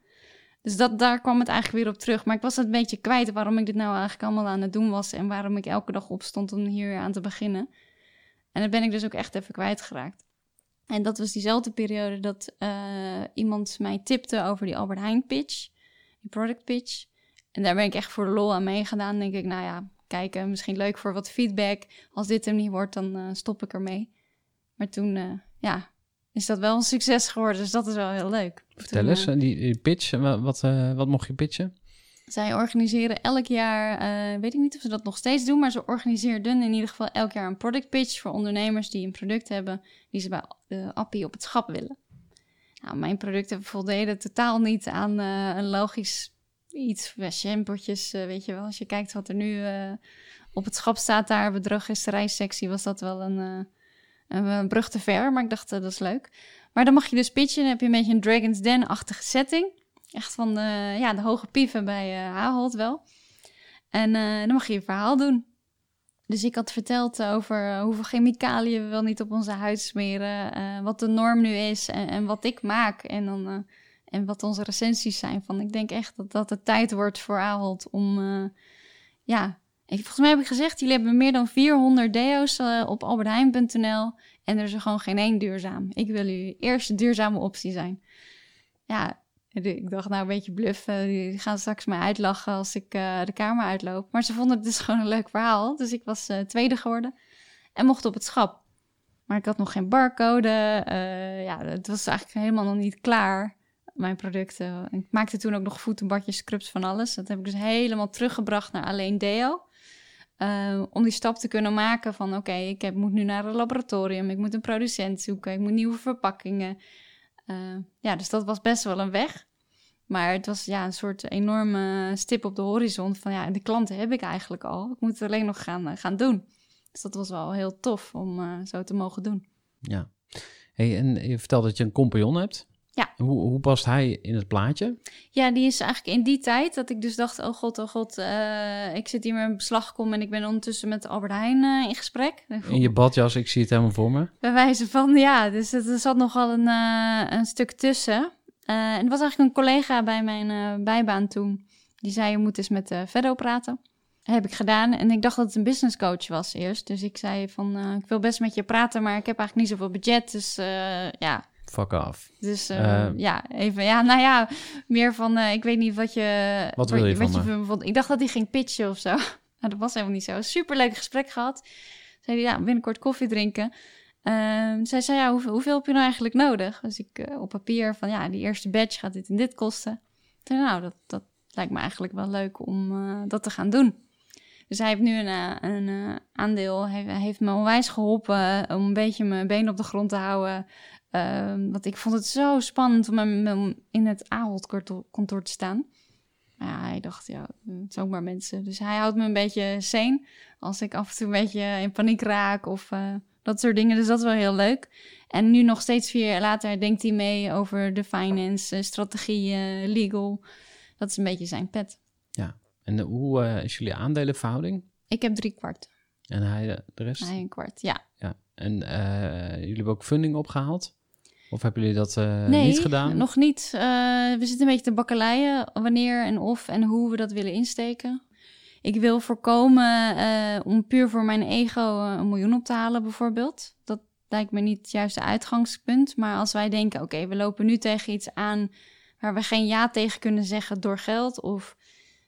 Dus dat, daar kwam het eigenlijk weer op terug. Maar ik was het een beetje kwijt waarom ik dit nou eigenlijk allemaal aan het doen was en waarom ik elke dag opstond om hier aan te beginnen. En dat ben ik dus ook echt even kwijtgeraakt. En dat was diezelfde periode dat eh, iemand mij tipte over die Albert Heijn pitch, die product pitch. En daar ben ik echt voor de lol aan meegedaan. denk ik, nou ja, kijken, misschien leuk voor wat feedback. Als dit hem niet wordt, dan eh, stop ik ermee. Maar toen, eh, ja, is dat wel een succes geworden. Dus dat is wel heel leuk. vertel Toen, eens, eh, die, die pitch, wa- wat, wat mocht je pitchen? zij organiseren elk jaar, weet ik niet of ze dat nog steeds doen, maar ze organiseerden in ieder geval elk jaar een product pitch voor ondernemers die een product hebben die ze bij de Appie op het schap willen. Nou, mijn producten voldeden totaal niet aan een logisch iets, shampootjes, eh, weet je wel. Als je kijkt wat er nu eh, op het schap staat daar, bij de drogisterijsectie, was dat wel een, eh, een, een brug te ver, maar ik dacht dat is leuk. Maar dan mag je dus pitchen, dan heb je een beetje een Dragon's Den-achtige setting. Echt van de, ja, de hoge pieven bij Ahold wel. En dan mag je je verhaal doen. Dus ik had verteld over hoeveel chemicaliën we wel niet op onze huid smeren. wat de norm nu is en, en wat ik maak. En, dan, en wat onze recensies zijn. Van, ik denk echt dat dat de tijd wordt voor Ahold om... eh, ja, ik, volgens mij heb ik gezegd, jullie hebben meer dan 400 deo's eh, op albertheijn.nl. En er is er gewoon geen één duurzaam. Ik wil jullie eerste duurzame optie zijn. Ja, ik dacht nou een beetje bluffen. Die gaan straks mij uitlachen als ik eh, de kamer uitloop. Maar ze vonden het dus gewoon een leuk verhaal. Dus ik was eh, tweede geworden. En mocht op het schap. Maar ik had nog geen barcode. eh, ja, het was eigenlijk helemaal nog niet klaar. Mijn producten. Ik maakte toen ook nog voetenbadjes, scrubs van alles. Dat heb ik dus helemaal teruggebracht naar alleen deo. Eh, om die stap te kunnen maken van oké, ik heb, moet nu naar een laboratorium. Ik moet een producent zoeken. Ik moet nieuwe verpakkingen. Eh, ja, dus dat was best wel een weg. Maar het was ja, een soort enorme stip op de horizon van ja, de klanten heb ik eigenlijk al. Ik moet het alleen nog gaan, eh, gaan doen. Dus dat was wel heel tof om eh, zo te mogen doen. Ja. Hey, en je vertelt dat je een compagnon hebt. Ja. Hoe, hoe past hij in het plaatje? Ja, die is eigenlijk in die tijd dat ik dus dacht, oh god, oh god, eh, ik zit hier met een beslagkom en ik ben ondertussen met Albert Heijn eh, in gesprek. In je badjas, ik zie het helemaal voor me. Bij wijze van, ja, dus er er zat nogal een, eh, een stuk tussen. En het was eigenlijk een collega bij mijn bijbaan toen. Die zei, je moet eens met uh, praten. Dat heb ik gedaan. En ik dacht dat het een business coach was eerst. Dus ik zei van, ik wil best met je praten, maar ik heb eigenlijk niet zoveel budget. Dus ja, Fuck off. dus eh, Eh. ja, even, ja, nou ja, meer van, eh, ik weet niet wat je... Wat wil je wat van me vond. Ik dacht dat hij ging pitchen of zo. Nou, dat was helemaal niet zo. Superleuk gesprek gehad. Zei hij, ja, binnenkort koffie drinken. Ehm, zij zei, ja, hoeveel, hoeveel heb je nou eigenlijk nodig? Dus ik eh, op papier van, ja, die eerste batch gaat dit en dit kosten. Zei, nou, dat, dat lijkt me eigenlijk wel leuk om eh, dat te gaan doen. Dus hij heeft nu een, een eh, aandeel, hij, heeft me onwijs geholpen om een beetje mijn been op de grond te houden. Ehm, want ik vond het zo spannend om hem- in het Ahold-kantoor te staan. Maar ja, hij dacht, ja, het zijn ook maar mensen. Dus hij houdt me een beetje sane als ik af en toe een beetje in paniek raak of eh, dat soort dingen. Dus dat is wel heel leuk. En nu nog steeds vier jaar later denkt hij mee over de finance, eh, strategieën, legal. Dat is een beetje zijn pet. En eh, hoe eh, is jullie aandelenverhouding? Ik heb drie kwart. En hij eh, de rest? Hij een kwart, ja. Ja. En eh, jullie hebben ook funding opgehaald? Of hebben jullie dat eh, nee, niet gedaan? nog niet. Eh, we zitten een beetje te bakkeleien wanneer en of en hoe we dat willen insteken. Ik wil voorkomen eh, om puur voor mijn ego een miljoen op te halen bijvoorbeeld. Dat lijkt me niet het juiste uitgangspunt. Maar als wij denken, oké, we lopen nu tegen iets aan waar we geen ja tegen kunnen zeggen door geld. Of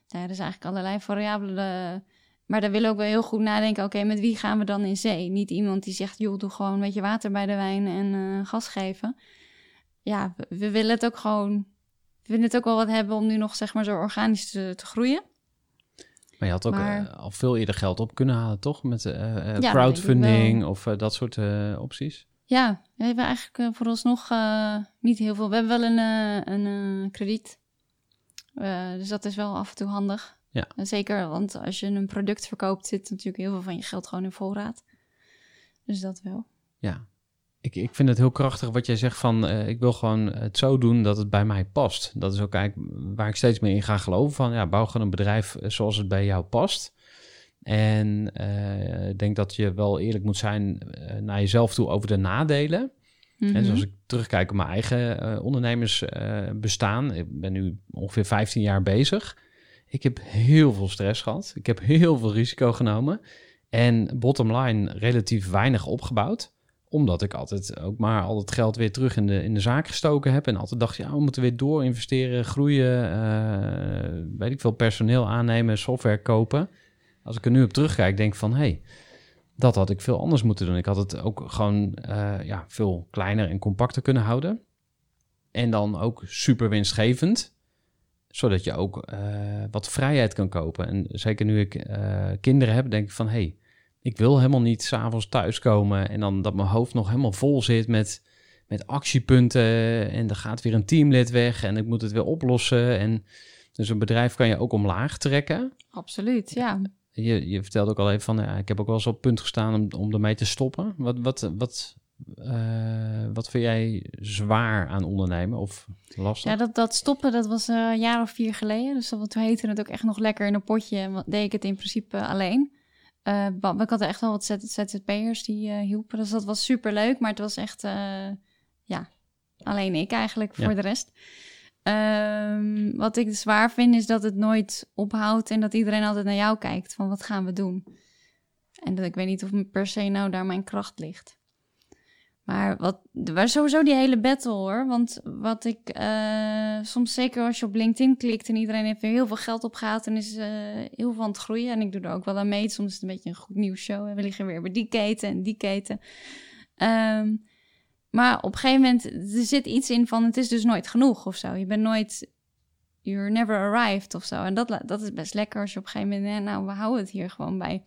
nou, er zijn eigenlijk allerlei variabelen. Maar dan willen we ook wel heel goed nadenken, oké, met wie gaan we dan in zee? Niet iemand die zegt, joh, doe gewoon een beetje water bij de wijn en eh, gas geven. Ja, we, we willen het ook gewoon, we willen het ook wel wat hebben om nu nog zeg maar zo organisch te, te groeien. Maar je had ook Maar- eh, al veel eerder geld op kunnen halen, toch? Met eh, crowdfunding of dat soort opties. Ja, we hebben eigenlijk vooralsnog niet heel veel. We hebben wel een, een krediet. Dus dat is wel af en toe handig. Ja. En zeker, want als je een product verkoopt, zit natuurlijk heel veel van je geld gewoon in voorraad. Dus dat wel. Ja. Ik, ik vind het heel krachtig wat jij zegt van... eh, ik wil gewoon het zo doen dat het bij mij past. Dat is ook eigenlijk waar ik steeds meer in ga geloven. Van ja, bouw gewoon een bedrijf zoals het bij jou past. En eh, ik denk dat je wel eerlijk moet zijn eh, naar jezelf toe over de nadelen. En Mhm. dus als ik terugkijk op mijn eigen eh, ondernemersbestaan, ik ben nu ongeveer 15 jaar bezig. Ik heb heel veel stress gehad. Ik heb heel veel risico genomen. En bottom line relatief weinig opgebouwd. Omdat ik altijd ook maar al het geld weer terug in de, in de zaak gestoken heb. En altijd dacht, ja, we moeten weer door investeren, groeien. eh, weet ik veel, personeel aannemen, software kopen. Als ik er nu op terugkijk, denk ik van, hé, hey, dat had ik veel anders moeten doen. Ik had het ook gewoon eh, ja, veel kleiner en compacter kunnen houden. En dan ook super winstgevend. Zodat je ook eh, wat vrijheid kan kopen. En zeker nu ik eh, kinderen heb, denk ik van... hé, hey, ik wil helemaal niet s'avonds thuiskomen... en dan dat mijn hoofd nog helemaal vol zit met, met actiepunten... en er gaat weer een teamlid weg en ik moet het weer oplossen. En dus een bedrijf kan je ook omlaag trekken... Absoluut, ja. Je, je vertelde ook al even van, ja, ik heb ook wel eens op punt gestaan om, om ermee te stoppen. Wat, wat, wat, eh, wat vind jij zwaar aan ondernemen of lastig? Ja, dat, dat stoppen, dat was eh, een jaar of vier geleden. Dus dat, toen heette het ook echt nog lekker in een potje. En deed ik het in principe alleen. Eh, wa- ik had echt wel wat ZZP'ers die eh, hielpen. Dus dat was super leuk. Maar het was echt, ja, alleen ik eigenlijk Ja. voor de rest. Ehm, wat ik zwaar vind is dat het nooit ophoudt en dat iedereen altijd naar jou kijkt van wat gaan we doen. En dat ik weet niet of per se nou daar mijn kracht ligt. Maar wat, waar sowieso die hele battle hoor. Want wat ik eh, soms zeker als je op LinkedIn klikt en iedereen heeft er heel veel geld opgehaald en is eh, heel veel aan het groeien. En ik doe er ook wel aan mee. Soms is het een beetje een goed nieuws show. En we liggen weer bij die keten en die keten. Ehm, maar op een gegeven moment, er zit iets in van het is dus nooit genoeg of zo. Je bent nooit, you're never arrived of zo. En dat, dat is best lekker als je op een gegeven moment, nou we houden het hier gewoon bij.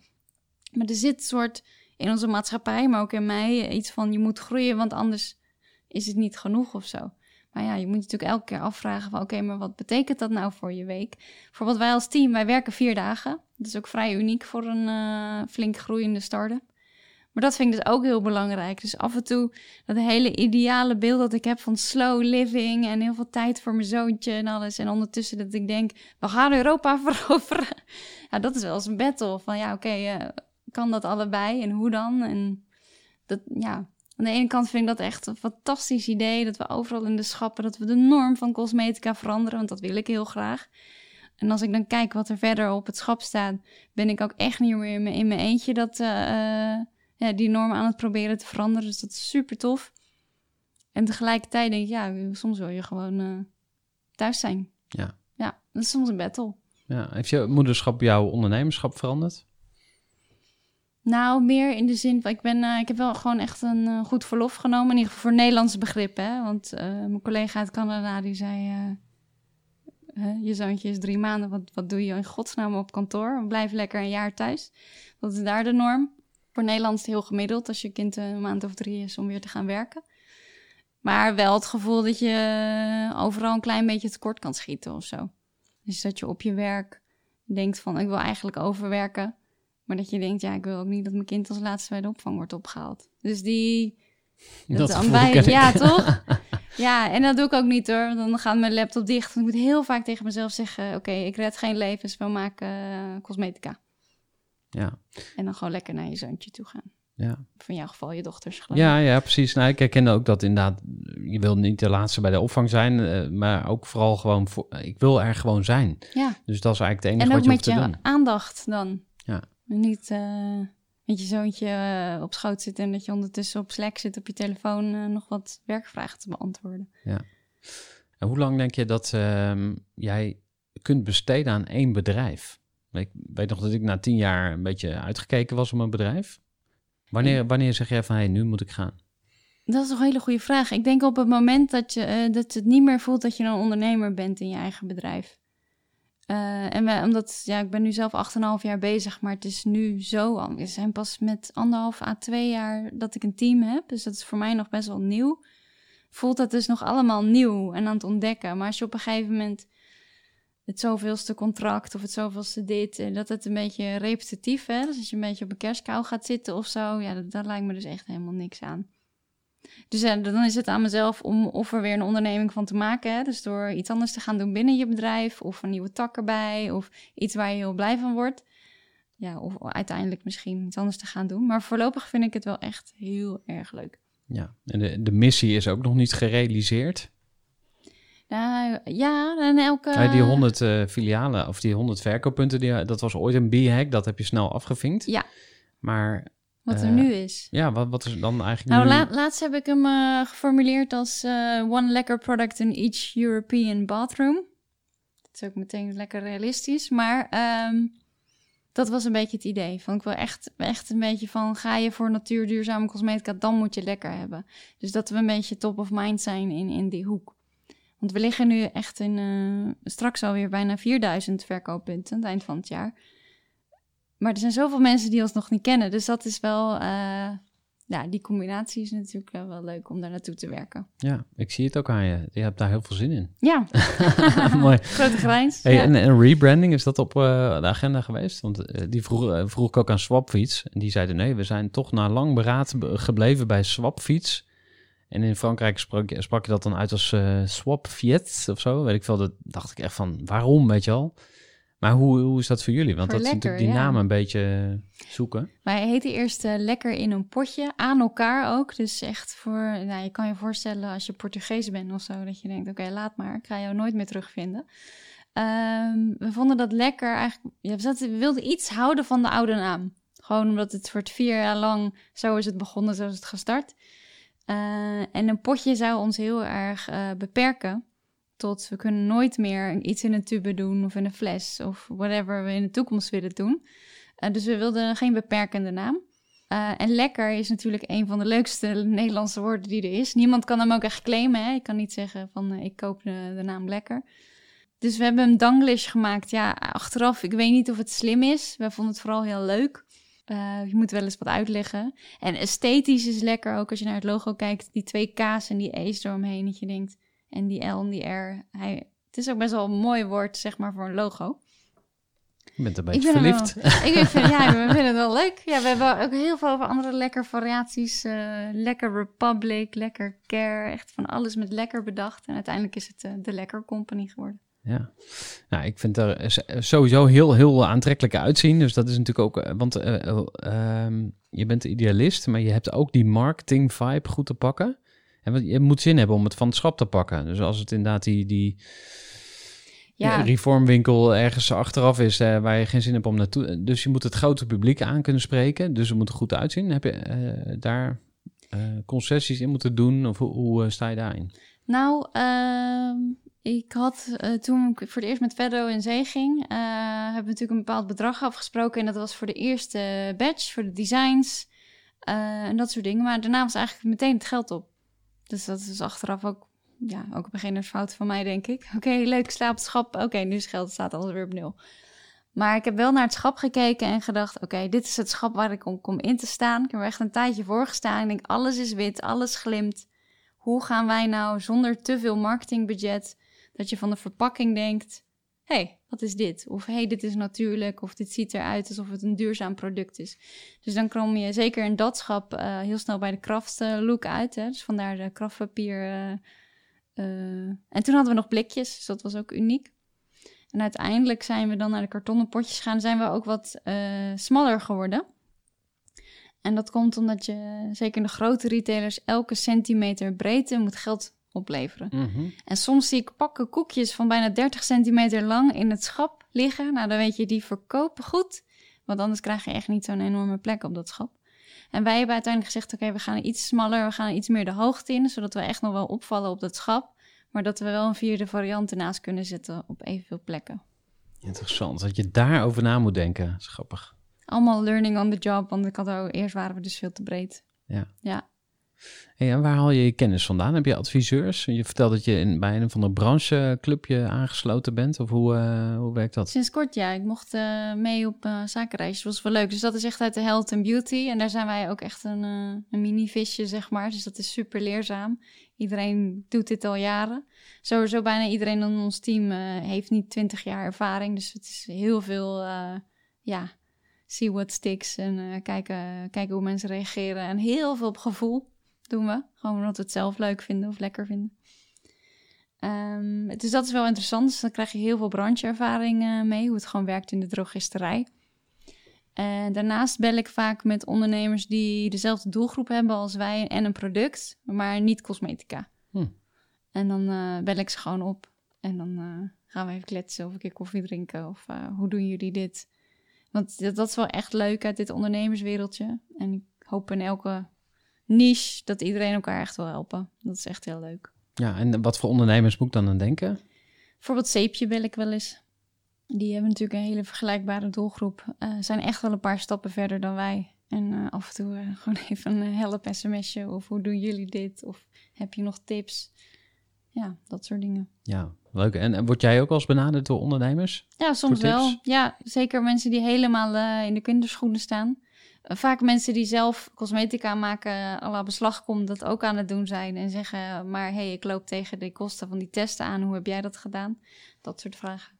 Maar er zit een soort in onze maatschappij, maar ook in mij, iets van je moet groeien, want anders is het niet genoeg of zo. Maar ja, je moet je natuurlijk elke keer afvragen van oké, maar wat betekent dat nou voor je week? Bijvoorbeeld wij als team, wij werken vier dagen. Dat is ook vrij uniek voor een eh, flink groeiende start-up. Maar dat vind ik dus ook heel belangrijk. Dus af en toe dat hele ideale beeld dat ik heb van slow living en heel veel tijd voor mijn zoontje en alles. En ondertussen dat ik denk, we gaan Europa veroveren. Ja, dat is wel eens een battle van ja, oké, eh, kan dat allebei en hoe dan? En dat, ja, aan de ene kant vind ik dat echt een fantastisch idee. Dat we overal in de schappen, dat we de norm van cosmetica veranderen. Want dat wil ik heel graag. En als ik dan kijk wat er verder op het schap staat, ben ik ook echt niet meer in mijn, in mijn eentje dat, eh, eh, ja, die norm aan het proberen te veranderen. Dus dat is super tof. En tegelijkertijd denk ik, ja, soms wil je gewoon eh, thuis zijn. Ja. Ja, dat is soms een battle. Ja, heeft je moederschap jouw ondernemerschap veranderd? Nou, meer in de zin van, ik, ben, eh, ik heb wel gewoon echt een eh, goed verlof genomen. In ieder geval voor Nederlandse begrippen. Hè? Want eh, mijn collega uit Canada die zei, je zoontje is drie maanden, wat, wat doe je in godsnaam op kantoor? Blijf lekker een jaar thuis. Dat is daar de norm. Voor Nederland is het heel gemiddeld als je kind een maand of drie is om weer te gaan werken. Maar wel het gevoel dat je overal een klein beetje tekort kan schieten of zo. Dus dat je op je werk denkt van, ik wil eigenlijk overwerken. Maar dat je denkt, ja, ik wil ook niet dat mijn kind als laatste bij de opvang wordt opgehaald. Dus die... Dat ik. Ja, toch? Ja, en dat doe ik ook niet hoor. want Dan gaat mijn laptop dicht. Ik moet heel vaak tegen mezelf zeggen: Oké, ik red geen levens, we maken eh, cosmetica. Ja, En dan gewoon lekker naar je zoontje toe gaan. ja. In jouw geval je dochters. geloof. Ja, ja, precies. Nou, ik herken ook dat inderdaad, je wil niet de laatste bij de opvang zijn, eh, maar ook vooral gewoon, voor, ik wil er gewoon zijn. ja. Dus dat is eigenlijk het enige En ook wat je met hoeft te je doen. aandacht dan. Ja. Niet eh, met je zoontje eh, op schoot zitten en dat je ondertussen op Slack zit op je telefoon eh, nog wat werkvragen te beantwoorden. En hoe lang denk je dat ehm, jij kunt besteden aan één bedrijf? Ik weet nog dat ik na tien jaar een beetje uitgekeken was op een bedrijf. Wanneer, wanneer zeg jij van, hé, hey, nu moet ik gaan? Dat is een hele goede vraag. Ik denk op het moment dat je dat het niet meer voelt dat je een ondernemer bent in je eigen bedrijf. Eh, en omdat, ja, ik ben nu zelf 8,5 jaar bezig, maar het is nu zo. We zijn pas met anderhalf à twee jaar dat ik een team heb. Dus dat is voor mij nog best wel nieuw. Voelt dat dus nog allemaal nieuw en aan het ontdekken. Maar als je op een gegeven moment het zoveelste contract of het zoveelste dit, en dat het een beetje repetitief is. Dus als je een beetje op een kerstkou gaat zitten of zo, ja, dat lijkt me dus echt helemaal niks aan. Dus ja, dan is het aan mezelf om of er weer een onderneming van te maken. Hè? Dus door iets anders te gaan doen binnen je bedrijf. Of een nieuwe tak erbij. Of iets waar je heel blij van wordt. Ja, of uiteindelijk misschien iets anders te gaan doen. Maar voorlopig vind ik het wel echt heel erg leuk. Ja, en de, de missie is ook nog niet gerealiseerd. Nou, ja, en elke... Eh, die 100 eh, filialen of die 100 verkooppunten, die, dat was ooit een B-hack, dat heb je snel afgevinkt. Ja. Maar Wat er eh, nu is. ja, wat, wat is dan eigenlijk Nou, nu? la- laatst heb ik hem eh, geformuleerd als eh, one lekker product in each European bathroom. Dat is ook meteen lekker realistisch. Maar ehm, dat was een beetje het idee. Vond ik wel echt, echt een beetje van... ga je voor natuurduurzame cosmetica, dan moet je lekker hebben. Dus dat we een beetje top of mind zijn in, in die hoek. Want we liggen nu echt in... straks alweer bijna 4000 verkooppunten aan het eind van het jaar. Maar er zijn zoveel mensen die ons nog niet kennen. Dus dat is wel... eh, ja, die combinatie is natuurlijk wel, wel leuk om daar naartoe te werken. Ja, ik zie het ook aan je. Je hebt daar heel veel zin in. Ja, Mooi. grote grijns. Hey, ja. en, en rebranding, is dat op eh, de agenda geweest? Want eh, die vroeg, vroeg ik ook aan Swapfiets. En die zeiden nee, we zijn toch na lang beraad be- gebleven bij Swapfiets. En in Frankrijk sprak, je- sprak je dat dan uit als Swapfiets of zo. Weet ik veel, dat dacht ik echt van, waarom, weet je al? Maar hoe, hoe is dat voor jullie? Want Voor dat is lekker, natuurlijk die ja. namen een beetje zoeken. Wij heten eerst eh, lekker in een potje, aan elkaar ook. Dus echt voor, nou, je kan je voorstellen als je Portugees bent of zo, dat je denkt, oké, laat maar, ik ga jou nooit meer terugvinden. Ehm, we vonden dat lekker eigenlijk, ja, we, zaten- we wilden iets houden van de oude naam. Gewoon omdat het voor het vier jaar lang, zo is het begonnen, zo is het gestart. Eh, en een potje zou ons heel erg eh, beperken. Tot we kunnen nooit meer iets in een tube doen of in een fles of whatever we in de toekomst willen doen. Eh, dus we wilden geen beperkende naam. Eh, en lekker is natuurlijk een van de leukste Nederlandse woorden die er is. Niemand kan hem ook echt claimen. Hè? Ik kan niet zeggen van eh, ik koop de, naam lekker. Dus we hebben een danglish gemaakt. Ja, achteraf, ik weet niet of het slim is. We vonden het vooral heel leuk. Je moet wel eens wat uitleggen. En esthetisch is lekker ook als je naar het logo kijkt. Die twee K's en die E's eromheen. Dat je denkt, en die L en die R. Hij, het is ook best wel een mooi woord, zeg maar, voor een logo. Je bent een beetje er verliefd. wel- ik vind, ja, we vinden het wel leuk. Ja, we hebben ook heel veel over andere lekker variaties. eh, lekker Republic, lekker Care. Echt van alles met lekker bedacht. En uiteindelijk is het eh, de Lekker Company geworden. Ja, nou, ik vind er sowieso heel, heel aantrekkelijk uitzien. Dus dat is natuurlijk ook, eh, want eh, eh, ehm, je bent idealist, maar je hebt ook die marketing vibe goed te pakken. En je moet zin hebben om het van het schap te pakken. Dus als het inderdaad die, die Ja, eh, reformwinkel ergens achteraf is eh, waar je geen zin hebt om naartoe. Dus je moet het grote publiek aan kunnen spreken. Dus het moet er goed uitzien. Heb je eh, daar eh, concessies in moeten doen? Of hoe, hoe eh, sta je daarin? nou, ehm, ik had eh, toen ik voor het eerst met Feddo in zee ging, eh, hebben we natuurlijk een bepaald bedrag afgesproken. En dat was voor de eerste batch, voor de designs eh, en dat soort dingen. Maar daarna was eigenlijk meteen het geld op. Dus dat is achteraf ook, ja, ook een beginnersfout van mij, denk ik. Oké, leuk, ik sla op het schap. Oké, nu is geld, staat alles weer op nul. Maar ik heb wel naar het schap gekeken en gedacht: oké, dit is het schap waar ik om kom in te staan. Ik heb er echt een tijdje voor gestaan. Ik denk: alles is wit, alles glimt. Hoe gaan wij nou zonder te veel marketingbudget, dat je van de verpakking denkt: hé, hey, wat is dit? Of hey, dit is natuurlijk. Of dit ziet eruit alsof het een duurzaam product is. Dus dan kom je zeker in dat schap eh, heel snel bij de kraft eh, look uit. Hè? Dus vandaar de kraftpapier. eh, en toen hadden we nog blikjes, dus dat was ook uniek. En uiteindelijk zijn we dan naar de kartonnen potjes gegaan. Zijn we ook wat smaller geworden. En dat komt omdat je, zeker in de grote retailers, elke centimeter breedte moet geld opleveren. Mhm. En soms zie ik pakken koekjes van bijna 30 centimeter lang in het schap liggen. Nou, dan weet je, die verkopen goed. Want anders krijg je echt niet zo'n enorme plek op dat schap. En wij hebben uiteindelijk gezegd, oké, we gaan iets smaller, we gaan iets meer de hoogte in, zodat we echt nog wel opvallen op dat schap. Maar dat we wel een vierde variant ernaast kunnen zetten op evenveel plekken. Interessant, dat je daarover na moet denken. Grappig. Allemaal learning on the job, want ik had ook, eerst waren we dus veel te breed. Ja. Ja. En waar haal je je kennis vandaan? Heb je adviseurs? Je vertelt dat je in, bij een van de brancheclubje aangesloten bent. Of hoe, eh, hoe werkt dat? Sinds kort, ja. Ik mocht eh, mee op uh, zakenreisjes. Dat was wel leuk. Dus dat is echt uit de health and beauty. En daar zijn wij ook echt een, een mini-visje, zeg maar. Dus dat is super leerzaam. Iedereen doet dit al jaren. Sowieso bijna iedereen in ons team heeft niet 20 jaar ervaring. Dus het is heel veel, ja, see what sticks. En kijken, kijken hoe mensen reageren. En heel veel op gevoel doen we. Gewoon omdat we het zelf leuk vinden of lekker vinden. Ehm, dus dat is wel interessant. Dus dan krijg je heel veel brancheervaring eh, mee, hoe het gewoon werkt in de drogisterij. En daarnaast bel ik vaak met ondernemers die dezelfde doelgroep hebben als wij en een product, maar niet cosmetica. Hm. En dan eh, bel ik ze gewoon op en dan eh, gaan we even kletsen of een keer koffie drinken of eh, hoe doen jullie dit? Want dat, dat is wel echt leuk uit dit ondernemerswereldje. En ik hoop in elke niche dat iedereen elkaar echt wil helpen. Dat is echt heel leuk. Ja, en wat voor ondernemers moet ik dan aan denken? Bijvoorbeeld Zeepje wil ik wel eens. Die hebben natuurlijk een hele vergelijkbare doelgroep. Eh, zijn echt wel een paar stappen verder dan wij. En eh, af en toe eh, gewoon even een help sms'je. Of hoe doen jullie dit? Of heb je nog tips? Ja, dat soort dingen. Ja, leuk. En, en word jij ook wel eens benaderd door ondernemers? Ja, soms wel. Ja, zeker mensen die helemaal in de kinderschoenen staan. Eh, vaak mensen die zelf cosmetica maken, à la beslag komt, dat ook aan het doen zijn. En zeggen, maar hé, hey, ik loop tegen de kosten van die testen aan. Hoe heb jij dat gedaan? Dat soort vragen.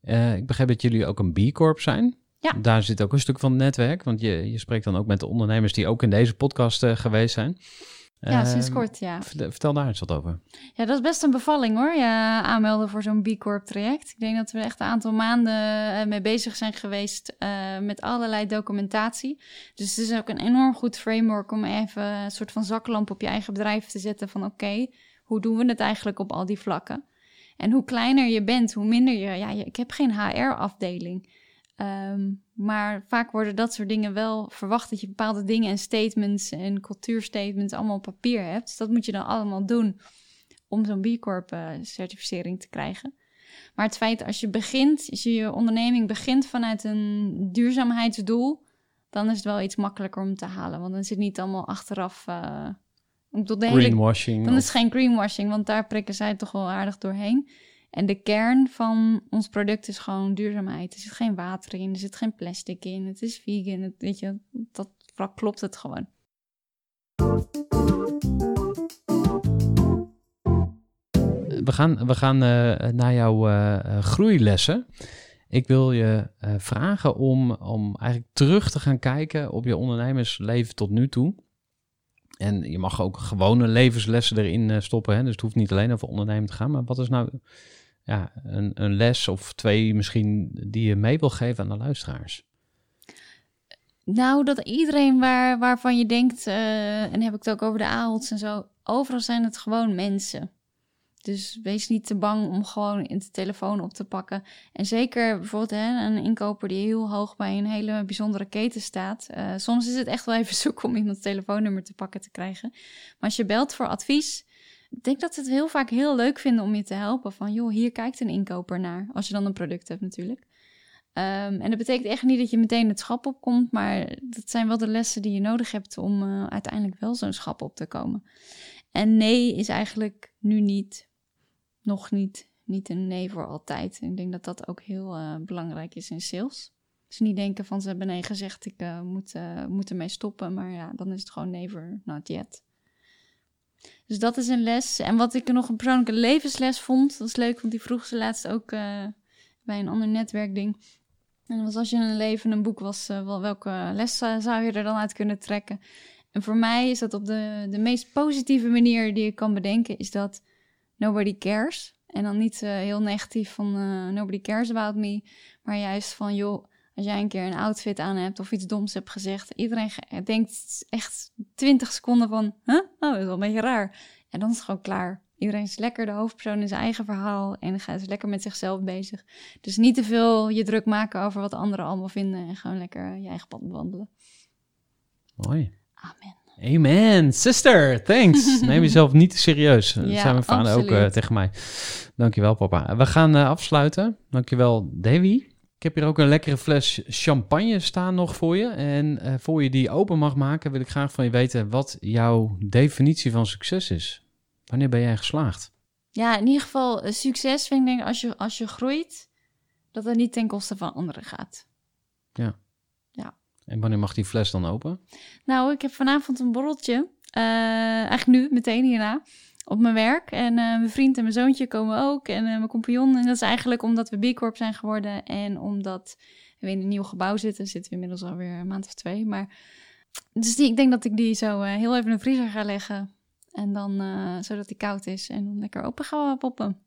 Eh, ik begrijp dat jullie ook een B Corp zijn. Ja. Daar zit ook een stuk van het netwerk. Want je, je spreekt dan ook met de ondernemers die ook in deze podcast eh, geweest zijn. Ja, sinds Ehm, kort, ja. Vertel, daar eens wat over. Ja, dat is best een bevalling hoor, ja, aanmelden voor zo'n B Corp traject. Ik denk dat we echt een aantal maanden eh, mee bezig zijn geweest eh, met allerlei documentatie. Dus het is ook een enorm goed framework om even een soort van zaklamp op je eigen bedrijf te zetten van oké, hoe doen we het eigenlijk op al die vlakken? En hoe kleiner je bent, hoe minder je... Ja, je- ik heb geen HR-afdeling. Ehm, maar vaak worden dat soort dingen wel verwacht dat je bepaalde dingen en statements en cultuurstatements allemaal op papier hebt. Dus dat moet je dan allemaal doen om zo'n B Corp eh, certificering te krijgen. Maar het feit als je begint, als je je onderneming begint vanuit een duurzaamheidsdoel, dan is het wel iets makkelijker om te halen. Want dan zit niet allemaal achteraf. eh ik bedoel, de hele Greenwashing. dan is het geen greenwashing, want daar prikken zij toch wel aardig doorheen. En de kern van ons product is gewoon duurzaamheid. Er zit geen water in, er zit geen plastic in, het is vegan. Weet je, dat klopt het gewoon. We gaan, we gaan eh, naar jouw eh, eh, groeilessen. Ik wil je vragen om, om eigenlijk terug te gaan kijken op je ondernemersleven tot nu toe. En je mag ook gewone levenslessen erin stoppen. Hè? Dus het hoeft niet alleen over ondernemen te gaan. Maar wat is nou ja, een, een les of twee misschien die je mee wil geven aan de luisteraars? Nou, dat iedereen waar, waarvan je denkt, eh, en heb ik het ook over de AOL's en zo, overal zijn het gewoon mensen. Dus wees niet te bang om gewoon in de telefoon op te pakken. En zeker bijvoorbeeld hè, een inkoper die heel hoog bij een hele bijzondere keten staat. Eh, soms is het echt wel even zoeken om iemands telefoonnummer te pakken te krijgen. Maar als je belt voor advies, denk dat ze het heel vaak heel leuk vinden om je te helpen. Van joh, hier kijkt een inkoper naar. Als je dan een product hebt natuurlijk. Ehm, en dat betekent echt niet dat je meteen het schap opkomt, maar dat zijn wel de lessen die je nodig hebt om eh, uiteindelijk wel zo'n schap op te komen. En nee is eigenlijk nu niet, nog niet, niet een nee voor altijd. Ik denk dat dat ook heel eh, belangrijk is in sales. Dus niet denken van ze hebben nee gezegd, ik eh, moet, moet ermee stoppen, maar ja, dan is het gewoon never, not yet. Dus dat is een les. En wat ik nog een persoonlijke levensles vond, dat is leuk, want die vroeg ze laatst ook eh, bij een ander netwerkding. En dat was als je een leven een boek was, wel, welke les zou je er dan uit kunnen trekken? En voor mij is dat op de, de meest positieve manier die ik kan bedenken, is dat nobody cares. En dan niet eh, heel negatief van nobody cares about me, maar juist van joh, als jij een keer een outfit aan hebt of iets doms hebt gezegd, iedereen denkt echt 20 seconden van, huh? Oh, dat is wel een beetje raar. En dan is het gewoon klaar. Iedereen is lekker de hoofdpersoon in zijn eigen verhaal en gaat is lekker met zichzelf bezig. Dus niet te veel je druk maken over wat anderen allemaal vinden en gewoon lekker je eigen pad bewandelen. Mooi. Amen. Amen, sister, thanks. Neem jezelf niet te serieus. Dat Ja, zijn mijn vader ook eh, tegen mij. Dankjewel, papa. We gaan eh, afsluiten. Dankjewel, Davy. Ik heb hier ook een lekkere fles champagne staan nog voor je. En eh, voor je die open mag maken, wil ik graag van je weten wat jouw definitie van succes is. Wanneer ben jij geslaagd? Ja, in ieder geval eh, succes vind ik denk als je, als je groeit, dat het niet ten koste van anderen gaat. En wanneer mag die fles dan open? Nou, ik heb vanavond een borreltje, eh, eigenlijk nu, meteen hierna, op mijn werk. En eh, mijn vriend en mijn zoontje komen ook en eh, mijn compagnon. En dat is eigenlijk omdat we B Corp zijn geworden en omdat we in een nieuw gebouw zitten. Zitten we inmiddels alweer een maand of twee, maar... Dus die, ik denk dat ik die zo eh, heel even in de vriezer ga leggen. En dan, zodat die koud is. En dan lekker open gaan poppen.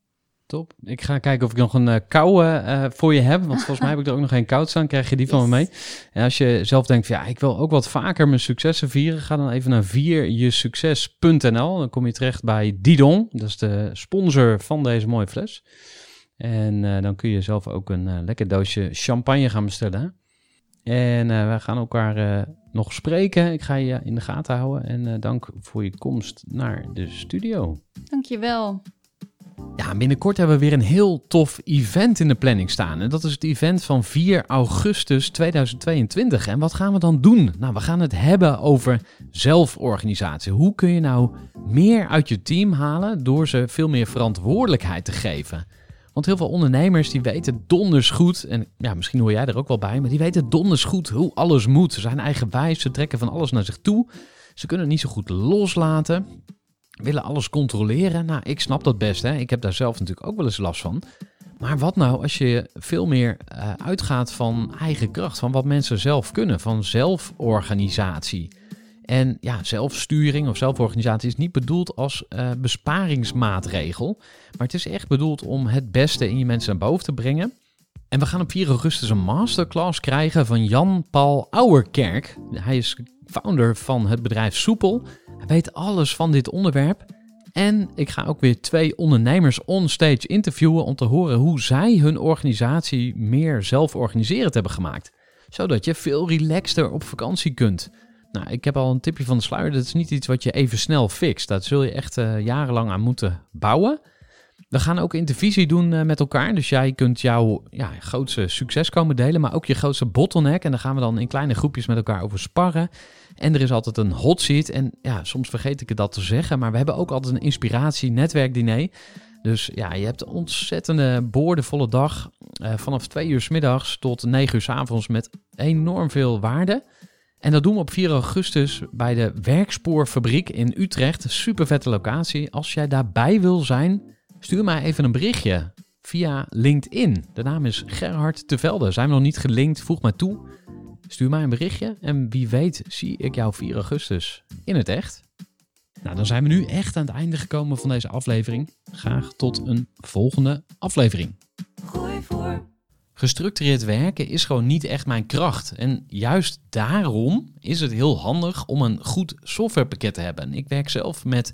Top. Ik ga kijken of ik nog een eh, koude eh, voor je heb. Want volgens mij heb ik er ook nog geen koud staan. Krijg je die van me mee. En als je zelf denkt, van, ja, ik wil ook wat vaker mijn successen vieren. Ga dan even naar vierjesucces.nl. Dan kom je terecht bij Didon. Dat is de sponsor van deze mooie fles. En eh, dan kun je zelf ook een lekker doosje champagne gaan bestellen. En we gaan elkaar nog spreken. Ik ga je in de gaten houden. En dank voor je komst naar de studio. Dankjewel. Ja, binnenkort hebben we weer een heel tof event in de planning staan. En dat is het event van 4 augustus 2022. En wat gaan we dan doen? Nou, we gaan het hebben over zelforganisatie. Hoe kun je nou meer uit je team halen door ze veel meer verantwoordelijkheid te geven? Want heel veel ondernemers die weten donders goed, en ja, misschien hoor jij er ook wel bij, maar die weten donders goed hoe alles moet. Ze zijn eigenwijs, ze trekken van alles naar zich toe. Ze kunnen het niet zo goed loslaten willen alles controleren. Nou, ik snap dat best. Hè? Ik heb daar zelf natuurlijk ook wel eens last van. Maar wat nou als je veel meer eh, uitgaat van eigen kracht, van wat mensen zelf kunnen, van zelforganisatie. En ja, zelfsturing of zelforganisatie is niet bedoeld als eh, besparingsmaatregel, maar het is echt bedoeld om het beste in je mensen naar boven te brengen. En we gaan op 4 augustus een masterclass krijgen van Jan-Paul Ouwerkerk. Hij is founder van het bedrijf Soepel. Hij weet alles van dit onderwerp. En ik ga ook weer twee ondernemers onstage interviewen om te horen hoe zij hun organisatie meer zelforganiserend hebben gemaakt. Zodat je veel relaxter op vakantie kunt. Nou, ik heb al een tipje van de sluier. Dat is niet iets wat je even snel fixt. Dat zul je echt eh, jarenlang aan moeten bouwen. We gaan ook intervisie doen eh, met elkaar. Dus jij kunt jouw ja, grootste succes komen delen, maar ook je grootste bottleneck. En daar gaan we dan in kleine groepjes met elkaar over sparren. En er is altijd een hot seat. En ja, soms vergeet ik het dat te zeggen, maar we hebben ook altijd een inspiratie-netwerkdiner. Dus ja, je hebt een ontzettende boordevolle dag. eh, vanaf twee uur s middags tot negen uur s avonds met enorm veel waarde. En dat doen we op 4 augustus bij de Werkspoorfabriek in Utrecht. Super vette locatie. Als jij daarbij wil zijn, stuur mij even een berichtje via LinkedIn. De naam is Gerhard Tevelde. Zijn we nog niet gelinkt? Voeg mij toe. Stuur mij een berichtje en wie weet zie ik jou 4 augustus in het echt. Nou, dan zijn we nu echt aan het einde gekomen van deze aflevering. Graag tot een volgende aflevering. Gooi voor. Gestructureerd werken is gewoon niet echt mijn kracht. En juist daarom is het heel handig om een goed softwarepakket te hebben. Ik werk zelf met